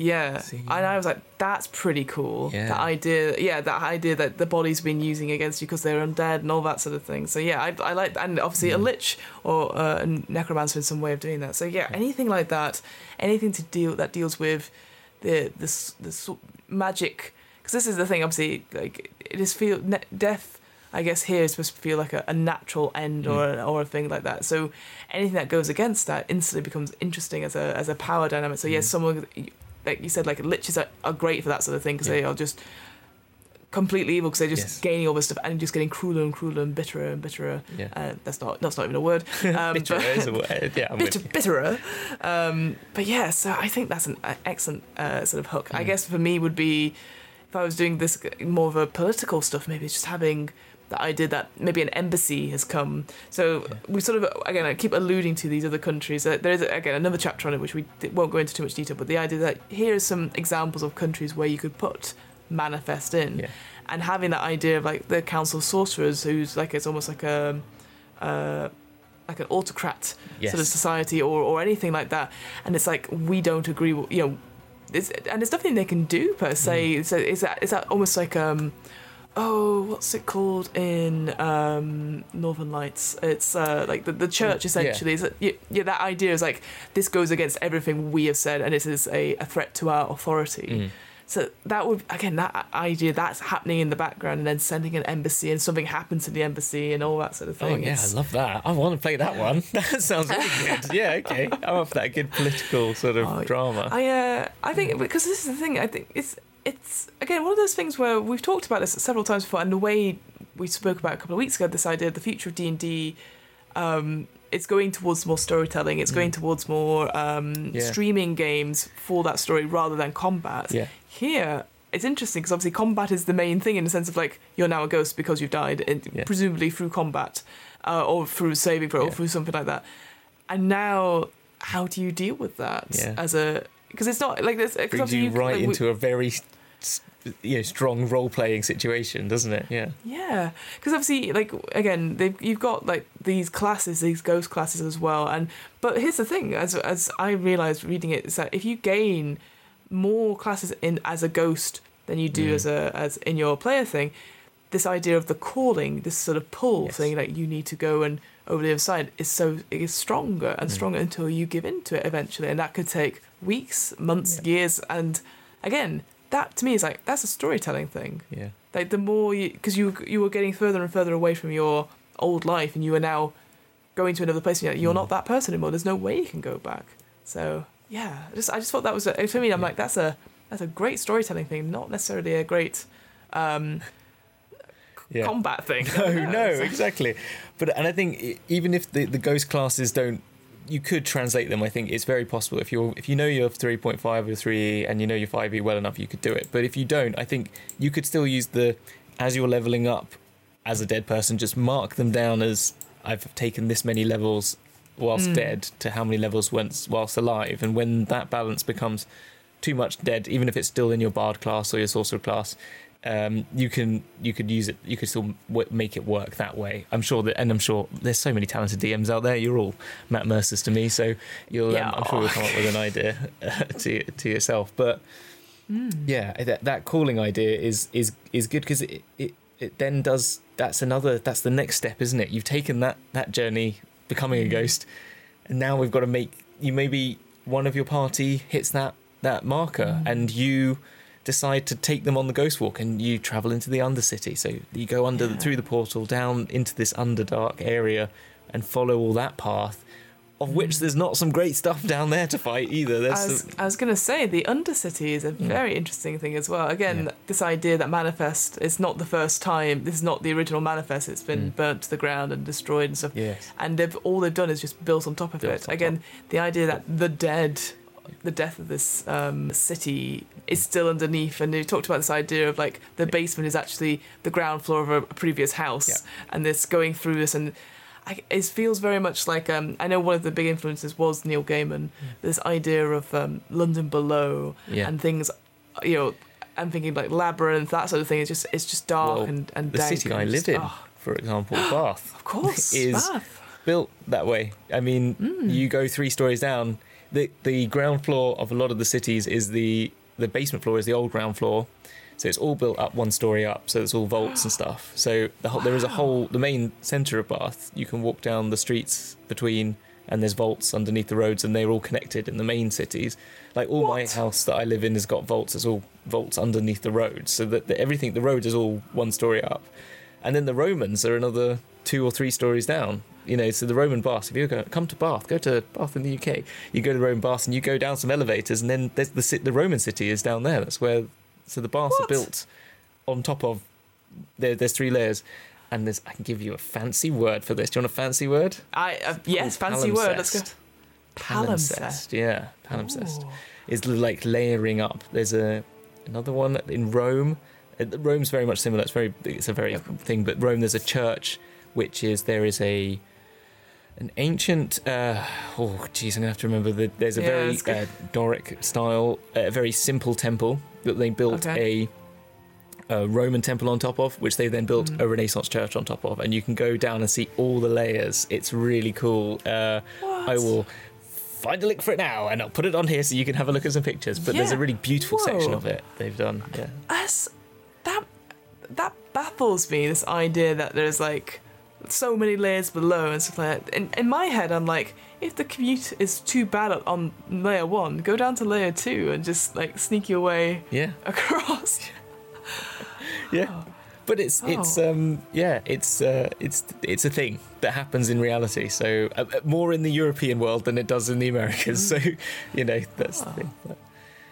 Yeah, See. and I was like, "That's pretty cool." Yeah. That idea, yeah, that idea that the body's been using against you because they're undead and all that sort of thing. So yeah, I, I like, and obviously a Mm. lich or uh, a necromancer in some way of doing that. So yeah, anything like that, anything to deal that deals with the this this magic. Because this is the thing, obviously, like it is feel ne- death. I guess here is supposed to feel like a, a natural end or Mm. a, or a thing like that. So anything that goes against that instantly becomes interesting as a as a power dynamic. So yes, Mm. someone like you said, like liches are, are great for that sort of thing because Yeah. they are just completely evil because they're just Yes. gaining all this stuff and just getting crueler and crueler and bitterer and bitterer. yeah Uh, that's not that's not even a word. Um, Bitter but- is a word. yeah I'm bitter, bitterer. Um, but yeah, so I think that's an excellent uh, sort of hook. I Mm. guess for me would be if I was doing this more of a political stuff, maybe it's just having the idea that maybe an embassy has come. So Yeah. we sort of again I keep alluding to these other countries. Uh, there is again another chapter on it which we won't go into too much detail, but the idea that here are some examples of countries where you could put manifest in Yeah. and having that idea of like the council of sorcerers who's like it's almost like a uh, like an autocrat yes sort of society or, or anything like that and it's like we don't agree with you know it's, and there's nothing they can do per se so is that is that almost like um oh what's it called in um northern lights it's uh like the, the church essentially is yeah. yeah that idea is like this goes against everything we have said and it is a, a threat to our authority Mm. so that would again that idea that's happening in the background and then sending an embassy and something happens to the embassy and all that sort of thing. Oh thing yeah, It's- I love that. I want to play that one. That sounds really good. Yeah, okay. I'm up for that good political sort of Oh, drama. I uh, I think because this is the thing. I think it's it's again one of those things where we've talked about this several times before, and the way we spoke about a couple of weeks ago, this idea of the future of D and D, um, it's going towards more storytelling. It's going Mm. towards more um, Yeah. streaming games for that story rather than combat. yeah, Here. It's interesting because obviously combat is the main thing in the sense of like you're now a ghost because you've died, and Yeah. presumably through combat, uh, or through saving throw, or through something like that. And now, how do you deal with that as a because it's not like this. brings you right like, we- into a very you know strong role playing situation, doesn't it? Yeah. Yeah, because obviously, like again, they've you've got like these classes, these ghost classes as well, and but here's the thing: as as I realized reading it, is that if you gain more classes in as a ghost than you do Mm. as a as in your player thing, this idea of the calling, this sort of pull Yes. thing, like you need to go and over the other side, is so it is stronger and Mm. stronger until you give in to it eventually, and that could take weeks, months, Yeah. years, and again, that to me is like that's a storytelling thing Yeah. like the more you because you you were getting further and further away from your old life and you are now going to another place and you're, like, you're Mm. not that person anymore there's no way you can go back so yeah I just i just thought that was a, for me i'm Yeah. like that's a that's a great storytelling thing not necessarily a great um Yeah. combat thing No, no, exactly. But and I think even if the, the ghost classes don't, you could translate them. I think it's very possible if you're if you know your three point five or three and you know your five E well enough, you could do it. But if you don't, I think you could still use the as you're leveling up as a dead person, just mark them down as I've taken this many levels whilst Mm. dead to how many levels went whilst alive. And when that balance becomes too much dead, even if it's still in your bard class or your sorcerer class, um, you can you could use it. You could still w- make it work that way. I'm sure that, and I'm sure there's so many talented DMs out there. You're all Matt Mercers to me, so you'll. Yeah. Um, I'm sure you'll come up with an idea uh, to to yourself. But Mm. yeah, that that calling idea is is is good because it, it it then does. That's another. That's the next step, isn't it? You've taken that that journey, becoming a Mm. ghost, and now we've got to make you. Maybe one of your party hits that that marker, Mm. and you decide to take them on the Ghostwalk and you travel into the undercity so you go under Yeah. through the portal down into this underdark area and follow all that path of which Mm. there's not some great stuff down there to fight either I was, some, was going to say the Undercity is a Yeah. very interesting thing as well. Again, Yeah. this idea that Manifest is not the first time. This is not the original Manifest. It's been Mm. burnt to the ground and destroyed and stuff. yes And they've all they've done is just built on top of Built it. Again, the idea that the dead, the death of this um, city is still underneath, and they talked about this idea of like the basement is actually the ground floor of a previous house, Yeah. and this going through this and. I, it feels very much like um, I know one of the big influences was Neil Gaiman. This idea of um, London below yeah and things, you know, I'm thinking like labyrinth, that sort of thing. It's just it's just dark Well, and and the city I just- live in oh, for example bath of course, is- Bath. built that way. I mean, Mm. you go three stories down. The The ground floor of a lot of the cities is the the basement floor is the old ground floor, so it's all built up one story up. So it's all vaults and stuff. So the whole, there is a whole the main center of Bath. You can walk down the streets between, and there's vaults underneath the roads, and they're all connected in the main cities. Like all my house that I live in has got vaults. It's all vaults underneath the roads, so that the, everything the road is all one story up, and then the Romans are another two or three stories down. You know, so the Roman baths. If you go, come to Bath, go to Bath in the UK. You go to Roman baths and you go down some elevators, and then there's the the Roman city is down there. That's where. So the baths What? are built on top of. There, there's three layers, and there's. I can give you a fancy word for this. Do you want a fancy word? I uh, yes, fancy word. Let's go. palimpsest. Palimpsest. Yeah, palimpsest Ooh. is like layering up. There's a another one in Rome. Rome's very much similar. It's very it's a very Yeah. thing. But Rome, there's a church which is there is a an ancient. Uh, oh, geez, I'm gonna have to remember that. There's a Yeah, very uh, Doric style, uh, very simple temple that they built Okay. a. A Roman temple on top of, which they then built Mm. a Renaissance church on top of, and you can go down and see all the layers. It's really cool. Uh, I will find a link for it now and I'll put it on here so you can have a look at some pictures. But there's a really beautiful section of it they've done. Yeah. That that baffles me. This idea that there's like so many layers below and stuff like that. In, in my head, I'm like, if the commute is too bad on layer one, go down to layer two and just like sneak your way Yeah. across. Yeah. But it's it's Oh. um yeah it's uh it's it's a thing that happens in reality. So uh, uh, more in the European world than it does in the Americas. So you know that's the Oh. thing. But,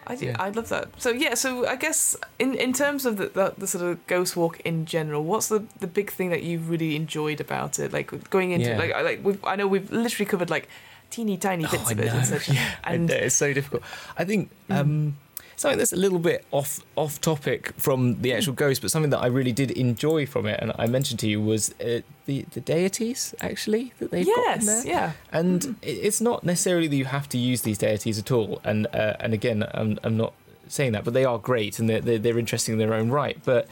I do, Yeah. I love that. So yeah, so I guess in in terms of the, the the sort of Ghostwalk in general, what's the the big thing that you've really enjoyed about it? Like going into Yeah. like I- like we've, I know we've literally covered like teeny tiny Oh, bits I of it and such. Yeah, and it's so difficult. I think Mm. um, something that's a little bit off off topic from the actual ghost, but something that I really did enjoy from it, and I mentioned to you was uh, the the deities actually that they've got in there. yes, yeah. And Mhm. it's not necessarily that you have to use these deities at all. And uh, and again, I'm, I'm not saying that, but they are great and they're, they're, they're interesting in their own right. But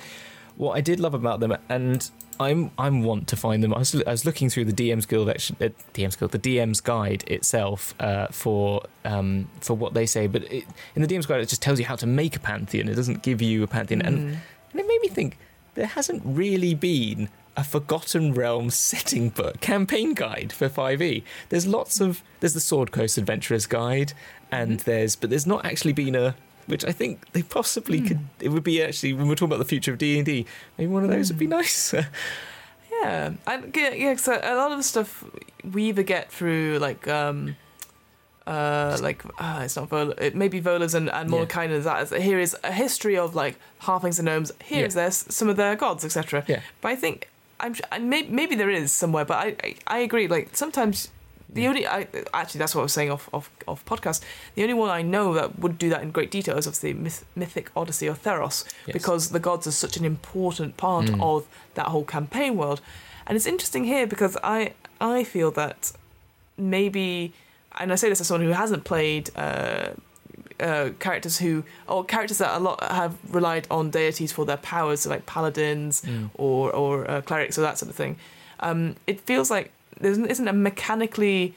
what I did love about them, and I'm I'm want to find them. I was, I was looking through the DM's Guild, actually, uh, DM's Guild, the DM's Guide itself uh, for um, for what they say. But it, in the DM's Guide, it just tells you how to make a pantheon. It doesn't give you a pantheon, and Mm. and it made me think there hasn't really been a Forgotten Realms setting book campaign guide for 5e. There's lots of there's the Sword Coast Adventurers Guide, and Mhm. there's but there's not actually been a which I think they possibly could. Hmm. It would be actually when we're talking about the future of D and D, maybe one of those would be Hmm. nice. Yeah, I, yeah, yeah. So a lot of the stuff we either get through like um, uh, like uh, it's not Vola, it may be Volo's and and Yeah. Mordecai and that. Here is a history of like halflings and gnomes. Here's their some of their gods, etc. Yeah. But I think I'm and maybe, maybe there is somewhere, but I, I I agree. Like sometimes the Yeah. only I actually that's what I was saying off off off podcast. The only one I know that would do that in great detail is obviously Myth, Mythic Odyssey or Theros Yes. because the gods are such an important part Mm. of that whole campaign world. And it's interesting here because I I feel that maybe, and I say this as someone who hasn't played. Uh, uh, characters who, or characters that a lot have relied on deities for their powers, so like paladins Mm. or or uh, clerics or that sort of thing. Um, it feels like there isn't- a mechanically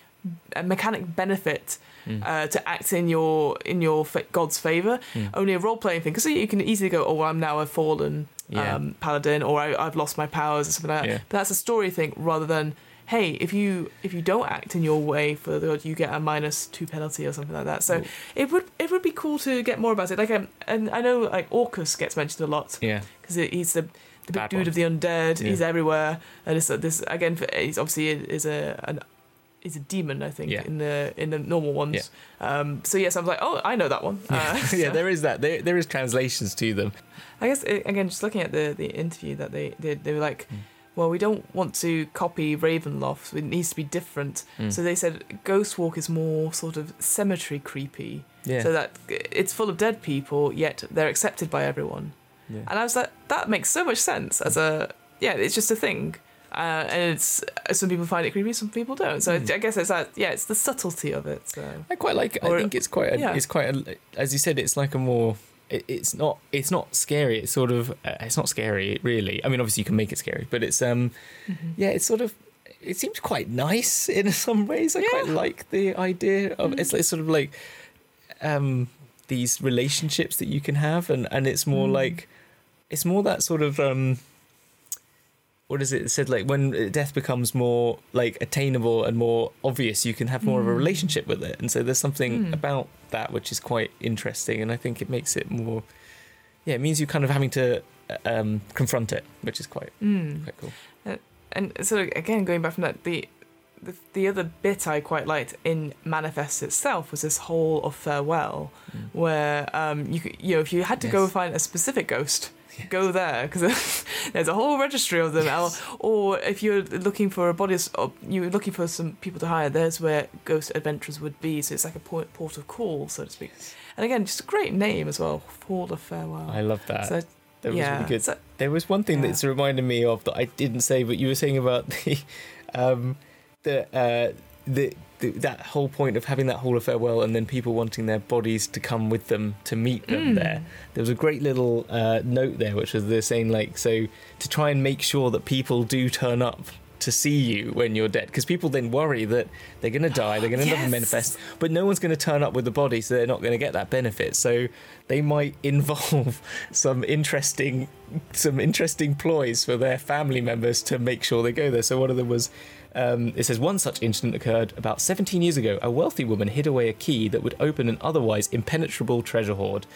a mechanic benefit Mm. uh, to act in your in your fa- god's favor. Mm. Only a role playing thing because you can easily go, oh, well, I'm now a fallen Yeah. um, paladin, or I, I've lost my powers or something like that. Yeah. But that's a story thing rather than hey, if you if you don't act in your way for the god, you get a minus two penalty or something like that. So Ooh. it would it would be cool to get more about it. Like um, and I know like Orcus gets mentioned a lot yeah. because he's the the big Bad dude one. of the undead. Yeah. He's everywhere, and it's this again. for- He's obviously is a an he's a demon. I think Yeah. in the in the normal ones. Um, so yes, I was like, oh, I know that one. Uh, yeah, so- there is that. There, there is translations to them. I guess uh, again, just looking at the the interview that they did, they were like, Mm. well, we don't want to copy Ravenloft. It needs to be different. Mm. So they said Ghostwalk is more sort of cemetery creepy. yeah. So that it's full of dead people, yet they're accepted by everyone. Yeah. And I was like, that makes so much sense as a yeah, it's just a thing. Uh, and it's some people find it creepy, some people don't. So Mm. I guess it's that yeah, it's the subtlety of it. So I quite like. it. I Or- think it's quite. A, yeah. It's quite. A, as you said, it's like a more. It, it's not. It's not scary. It's sort of. Uh, it's not scary, really. I mean, obviously you can make it scary, but it's. Um. Mm-hmm. Yeah, it's sort of. It seems quite nice in some ways. I quite like the idea of. It's like sort of like. Um. These relationships that you can have, and and it's more Mm. like. It's more that sort of um. What is it It said? Like when death becomes more like attainable and more obvious, you can have more of a Mm. relationship with it, and so there's something Mm. about that which is quite interesting, and I think it makes it more. Yeah, it means you're kind of having to um, confront it, which is quite Mm. quite cool. And so again, going back from that, the, the the other bit I quite liked in Manifest itself was this whole of farewell, Mm. where um you you know if you had to go find a specific ghost. go there because there's a whole registry of them. Yes. Or, or if you're looking for a body, or you're looking for some people to hire, there's where Ghost Adventurers would be. So it's like a port, port of call, so to speak. And again, just a great name as well, Hall of Farewell. I love that. so that was yeah, really good. so- There was one thing Yeah. that's reminded me of that I didn't say, but you were saying about the, um, the, uh, the, the that whole point of having that hall of farewell and then people wanting their bodies to come with them to meet them Mm. there. There was a great little uh, note there, which was they're saying like so to try and make sure that people do turn up to see you when you're dead because people then worry that they're going to die they're going to end Yes. manifest but no one's going to turn up with the body so they're not going to get that benefit so they might involve some interesting some interesting ploys for their family members to make sure they go there so one of them was um, it says one such incident occurred about 17 years ago. A wealthy woman hid away a key that would open an otherwise impenetrable treasure hoard.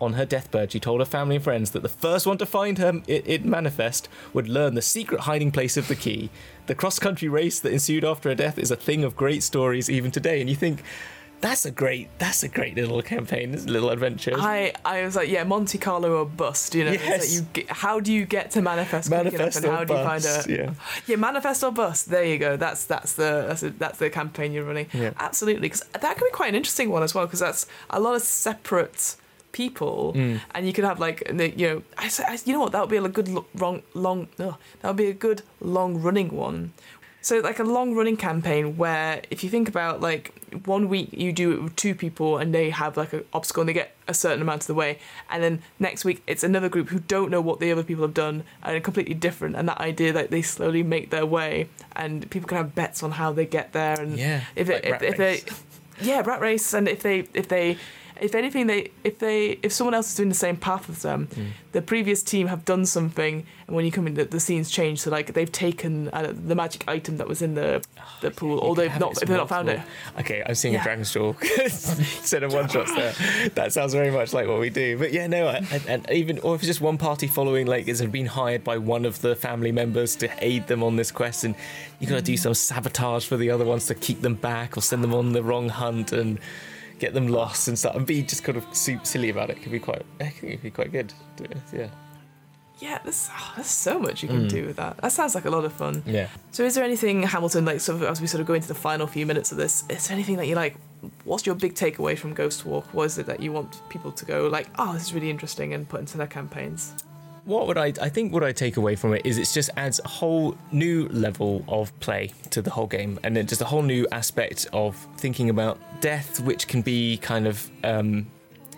On her deathbed, she told her family and friends that the first one to find her it, it manifest would learn the secret hiding place of the key. The cross-country race that ensued after her death is a thing of great stories even today. And you think that's a great that's a great little campaign, this little adventure. I, I was like, yeah, Monte Carlo or bust. You know, It's like Yes. you how do you get to manifest? Manifest and or how do you find bust, a yeah. yeah manifest or bust? There you go. That's that's the that's, a, that's the campaign you're running. Yeah. Absolutely, because that could be quite an interesting one as well. Because that's a lot of separate people, Mm. and you could have like you know, I, I- you know what that would be a good long long ugh, that would be a good long running one. So like a long running campaign where if you think about like one week you do it with two people and they have like an obstacle and they get a certain amount of the way and then next week it's another group who don't know what the other people have done and are completely different and that idea that they slowly make their way and people can have bets on how they get there and yeah, if like it, if, if they yeah rat race and if they if they if anything they if they if someone else is doing the same path as them Mm. the previous team have done something and when you come in the, the scenes change so like they've taken uh, the magic item that was in the the pool You or they've not if they've not found it Okay, I'm seeing Yeah. a Dragon's Jaw instead of one shots there. That sounds very much like what we do. But yeah, no, I- and, and even or if it's just one party following, like, has been hired by one of the family members to aid them on this quest, and you got to do some sabotage for the other ones to keep them back or send them on the wrong hunt and get them lost and stuff, and be just kind of silly about it. Could be quite, I think it could be quite good. Yeah, yeah there's, oh, there's so much you can Mm. do with that that sounds like a lot of fun yeah. so is there anything hamilton like sort of as we sort of go into the final few minutes of this is there anything that you like what's your big takeaway from Ghostwalk what is it that you want people to go like oh this is really interesting and put into their campaigns what would I? I think what I take away from it is it just adds a whole new level of play to the whole game, and then just a whole new aspect of thinking about death, which can be kind of um,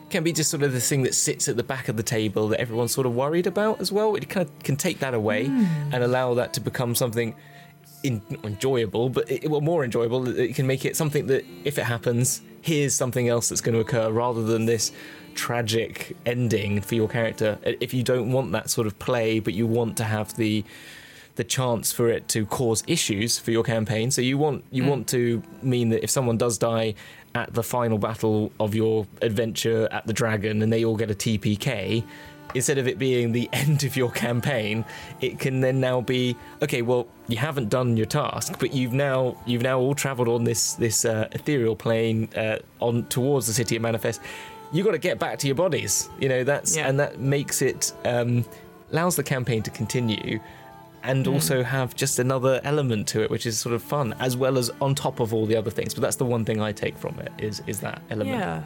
can be just sort of the thing that sits at the back of the table that everyone's sort of worried about as well. It kind of can take that away and allow that to become something in, enjoyable, but it, well, more enjoyable. It can make it something that if it happens, here's something else that's going to occur rather than this tragic ending for your character. If you don't want that sort of play, but you want to have the the chance for it to cause issues for your campaign. So you want you Mm. want to mean that if someone does die at the final battle of your adventure at the dragon and they all get a TPK, instead of it being the end of your campaign, it can then now be okay. Well, you haven't done your task, but you've now you've now all travelled on this this uh, ethereal plane uh, on towards the city of Manifest. You've got to get back to your bodies. You know that's Yeah. and that makes it um, allows the campaign to continue. And Mm. also have just another element to it, which is sort of fun, as well as on top of all the other things. But that's the one thing I take from it is is that element. Yeah,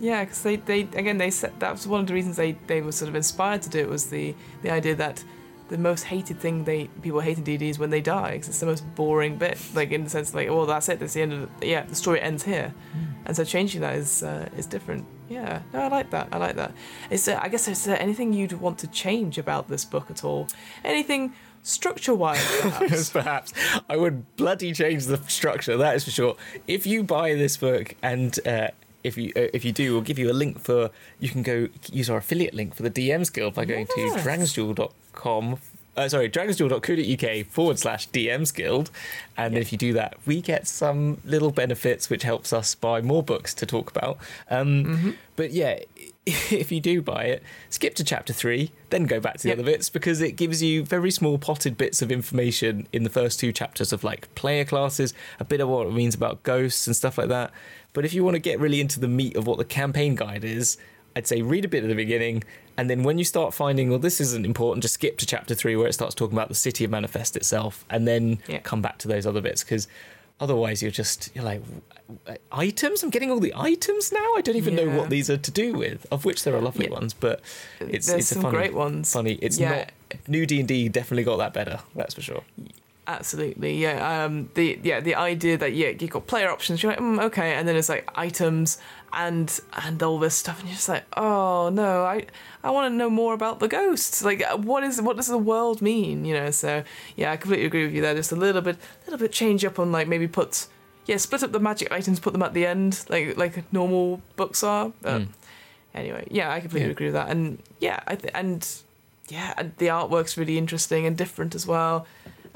yeah, because they, they again they said that was one of the reasons they, they were sort of inspired to do it was the the idea that the most hated thing they people hate in D&D is when they die because it's the most boring bit like in the sense like well that's it that's the end of the, yeah the story ends here. And so changing that is uh, is different. Yeah no I like that I like that. Is there, I guess is there anything you'd want to change about this book at all? Anything structure wise perhaps? Perhaps. I would bloody change the structure. That is for sure. If you buy this book and uh, if you uh, if you do, we'll give you a link for. You can go use our affiliate link for the DMs Guild by going Yes. to dragonsduel.com. Uh, sorry, dragonsduel.co.uk forward slash DMs Guild. And Yeah. if you do that, we get some little benefits which helps us buy more books to talk about. Um, Mm-hmm. But yeah, if you do buy it, skip to chapter three, then go back to the Yep. other bits because it gives you very small potted bits of information in the first two chapters of like player classes, a bit of what it means about ghosts and stuff like that. But if you want to get really into the meat of what the campaign guide is, I'd say read a bit at the beginning, and then when you start finding, well, this isn't important, just skip to chapter three where it starts talking about the city of Manifest itself, and then Yeah. come back to those other bits because otherwise you're just you're like uh, items. I'm getting all the items now. I don't even know what these are to do with. Of which there are lovely Yeah. ones, but it's there's it's a some funny, great ones funny. It's Yeah. not new D and D. Definitely got that better. That's for sure. Absolutely, yeah. Um, the yeah the idea that yeah you got player options, you're like mm, okay, and then it's like items and and all this stuff, and you're just like oh no, I I want to know more about the ghosts. Like uh, what is what does the world mean? You know. So yeah, I completely agree with you there. Just a little bit, little bit change up on like maybe put yeah split up the magic items, put them at the end like like normal books are. But Mm. anyway, yeah, I completely Yeah. agree with that. And yeah, I th- and yeah, and the artwork's really interesting and different as well.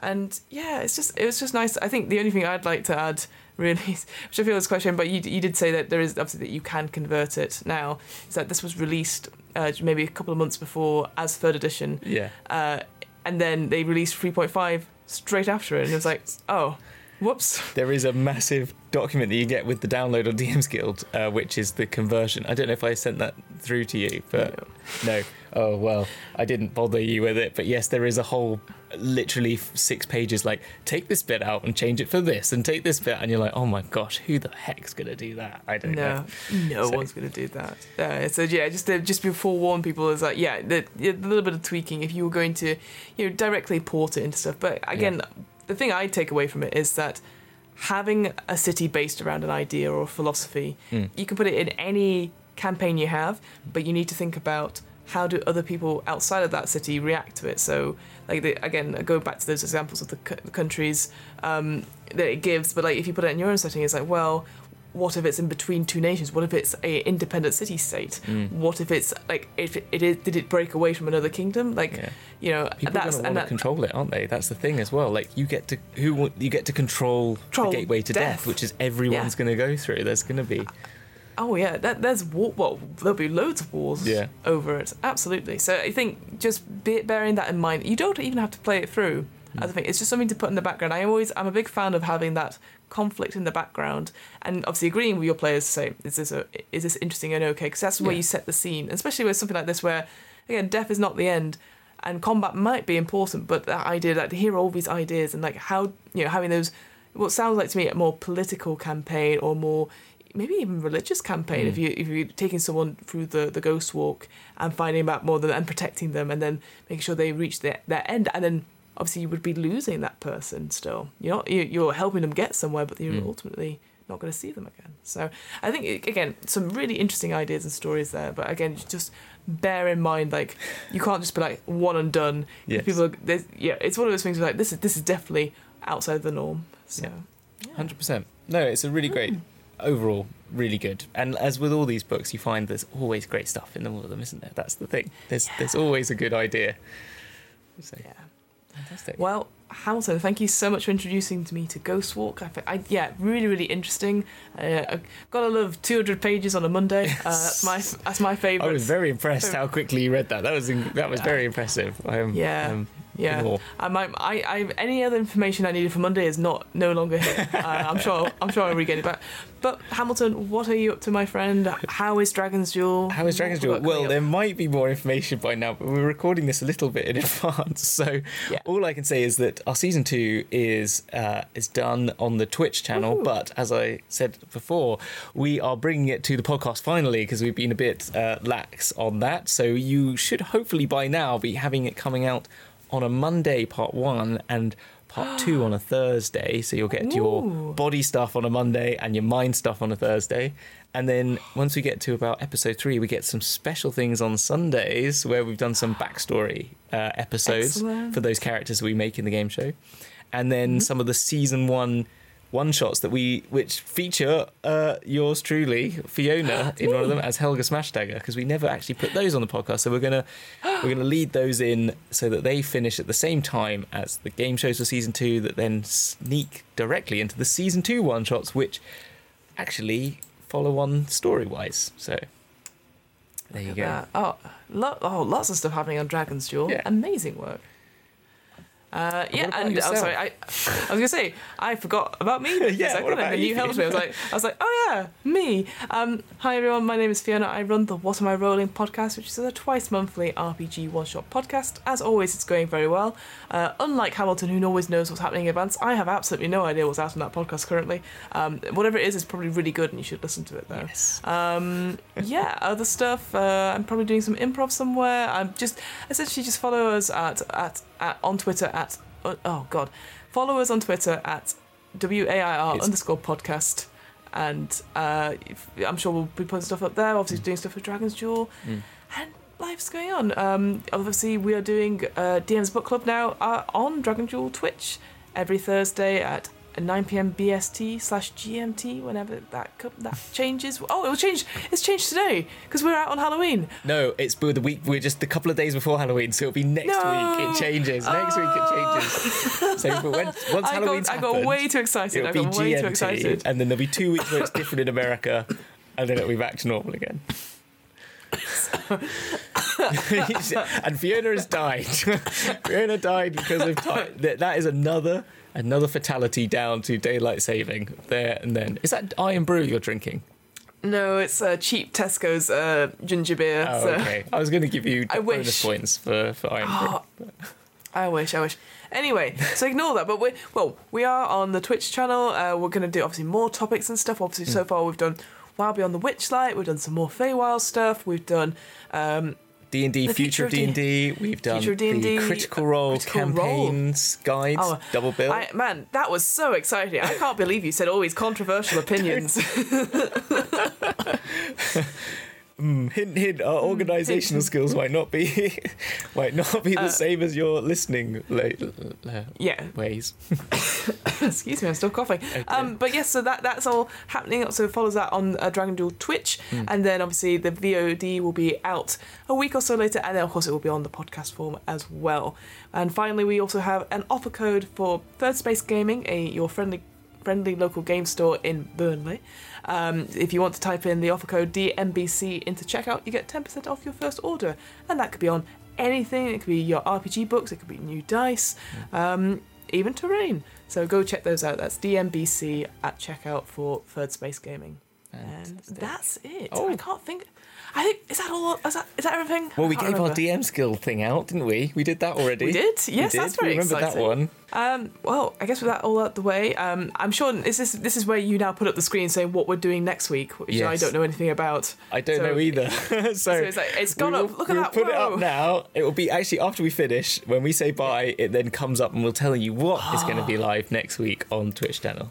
And yeah, it's just it was just nice. I think the only thing I'd like to add really, is- which I feel is quite a shame, but you you did say that there is obviously that you can convert it now. Is that this was released uh, maybe a couple of months before as third edition, Yeah. uh, and then they released three point five straight after it, and it was like, oh, whoops. There is a massive document that you get with the download on DM's Guild, uh, which is the conversion. I don't know if I sent that through to you, but no. Oh well, I didn't bother you with it. But yes, there is a whole, literally six pages. Like take this bit out and change it for this, and take this bit, and you're like, oh my gosh, who the heck's gonna do that? I don't know. No, no So- one's gonna do that. Uh, so yeah, just to, just to forewarn people is like yeah, the, yeah, a little bit of tweaking if you were going to you know directly port it into stuff. But again, the thing I take away from it is that having a city based around an idea or a philosophy, Mm. you can put it in any campaign you have, but you need to think about how do other people outside of that city react to it. So like the, again, go back to those examples of the, c- the countries um, that it gives, but like if you put it in your own setting, it's like well. What if it's in between two nations? What if it's a independent city state? Mm. What if it's like if it, it is did it break away from another kingdom? Like Yeah. you know People that's are going to want that, to control it, aren't they? That's the thing as well. Like you get to who you get to control, Control the gateway to death, death. which is everyone's going to go through. There's going to be Oh yeah, that, there's war. Well, there'll be loads of wars Yeah. over it. Absolutely. So I think just be, bearing that in mind, you don't even have to play it through. Hmm. As I think it's just something to put in the background. I always, I'm a big fan of having that conflict in the background, and obviously agreeing with your players to say, is this a, is this interesting and okay? Because that's where Yeah. you set the scene, especially with something like this, where again, death is not the end. And combat might be important, but that idea, like to hear all these ideas and like how you know having those, what sounds like to me a more political campaign or more maybe even religious campaign if Mm. you if you're taking someone through the, the ghost walk and finding out more them and protecting them and then making sure they reach their, their end and then obviously you would be losing that person still you're not you- you're helping them get somewhere but you're Mm. ultimately not going to see them again so i think again some really interesting ideas and stories there but again just bear in mind like you can't just be like one and done Yes. people are, yeah it's one of those things where like this is this is definitely outside of the norm so Yeah. Hundred percent. No, it's a really great overall, really good. And as with all these books, you find there's always great stuff in all of them, isn't there? That's the thing. There's there's always a good idea. So yeah fantastic. Well, Hamilton, thank you so much for introducing to me to Ghostwalk. I, I yeah, really, really interesting. Uh, gotta love 200 pages on a Monday. Uh, that's my that's my favorite. I was very impressed how quickly you read that. That was that was very impressive. Am Yeah. um, yeah. I might, I, I, any other information I needed for Monday is not no longer here. Uh, I'm sure, I'm sure I'll re-get it back. But Hamilton, what are you up to, my friend? How is Dragon's Duel? How is Dragon's Duel? have we got Well, there might be more information by now, but we're recording this a little bit in advance. So Yeah. all I can say is that our season two is uh, is done on the Twitch channel. Woohoo. But as I said before, we are bringing it to the podcast finally because we've been a bit uh, lax on that. So you should hopefully by now be having it coming out on a Monday, part one, and part two on a Thursday. So you'll get your body stuff on a Monday and your mind stuff on a Thursday. And then once we get to about episode three, we get some special things on Sundays where we've done some backstory uh, episodes Excellent. for those characters we make in the game show. And then Mm-hmm. some of the season one one shots that we which feature uh, yours truly Fiona in one of them as Helga Smashdagger because we never actually put those on the podcast so we're gonna we're gonna lead those in so that they finish at the same time as the game shows for season two that then sneak directly into the season two one shots which actually follow on story wise so there you go that. Oh, lo- oh, lots of stuff happening on Dragon's Duel. Yeah. Amazing work. Uh, yeah, and I'm yourself? sorry, I, I was gonna say I forgot about me. for a Yeah, second, about and you, you helped me. I was like, I was like, oh yeah, me. Um, hi everyone, my name is Fiona. I run the What Am I Rolling podcast, which is a twice monthly RPG one shot podcast. As always, it's going very well. Uh, unlike Hamilton, who always knows what's happening in advance, I have absolutely no idea what's out on that podcast currently. Um, whatever it is, is probably really good, and you should listen to it though. yes Um, yeah, other stuff. Uh, I'm probably doing some improv somewhere. I'm just essentially just follow us at at, at on Twitter at uh, oh god, follow us on Twitter at w a i r It's- underscore podcast, and uh, I'm sure we'll be putting stuff up there. Obviously, doing stuff for Dragon's Duel, Mm. and life's going on. Um, obviously, we are doing uh, DM's book club now uh, on Dragon Duel Twitch every Thursday at 9 p.m. BST slash GMT. Whenever that co- that changes. Oh, it will change. It's changed today because we're out on Halloween. No, it's but the week. We're just a couple of days before Halloween, so it'll be next No. week. It changes. Next week it changes. So when, once Halloween's got, I got way too excited. it'll I be got way too GMT, excited. and then there'll be two weeks where it's different in America, and then it'll be back to normal again. and Fiona has died. Fiona died because of time. That, that is another another fatality down to daylight saving there and then. Is that Irn-Bru you're drinking? No, it's uh, cheap Tesco's uh, ginger beer. Oh, so. okay. I was going to give you I bonus wish. points for for Irn-Bru. Oh, I wish, I wish. Anyway, so ignore that. But we well, we are on the Twitch channel. Uh, we're going to do obviously more topics and stuff. Obviously, Hmm. so far we've done Wild Beyond the Witchlight. We've done some more Feywild stuff. We've done um, D and D, future of D and D. We've done Future D&D, the Critical Role Critical Role. campaigns guides, Oh, double bill. I, man, that was so exciting. I can't believe you said all these controversial opinions. Mm, hint, hint. Our organisational hint. skills might not be might not be the Uh, same as your listening la- yeah, ways. excuse me, I'm still coughing. Um, but yes, so that that's all happening. So follows that on uh, Dragon Duel Twitch, Hmm. and then obviously the VOD will be out a week or so later, and then of course it will be on the podcast form as well. And finally, we also have an offer code for Third Space Gaming, a your friendly friendly local game store in Burnley. Um, if you want to type in the offer code DMBC into checkout, you get 10% off your first order, and that could be on anything. It could be your RPG books, it could be new dice, um, even terrain. So go check those out. That's DMBC at checkout for Third Space Gaming. And that's it. Oh. I can't think. I think is that all? Is that is that everything? Well, we gave can't our. DM skill thing out, didn't we? We did that already. We did. Yes, we that's did. very we remember exciting. that one. Um, well, I guess with that all out the way, um, I'm sure is this this is where you now put up the screen saying what we're doing next week, which I don't know anything about. I don't So- know either. so, So it's like it's gone will, up. Look at that! put it up now. It will be actually after we finish. When we say bye, it then comes up and we'll tell you what is going to be live next week on Twitch channel.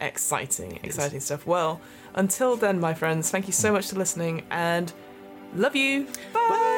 Exciting, exciting stuff. Well, until then, my friends, thank you so mm. much for listening and love you. Bye.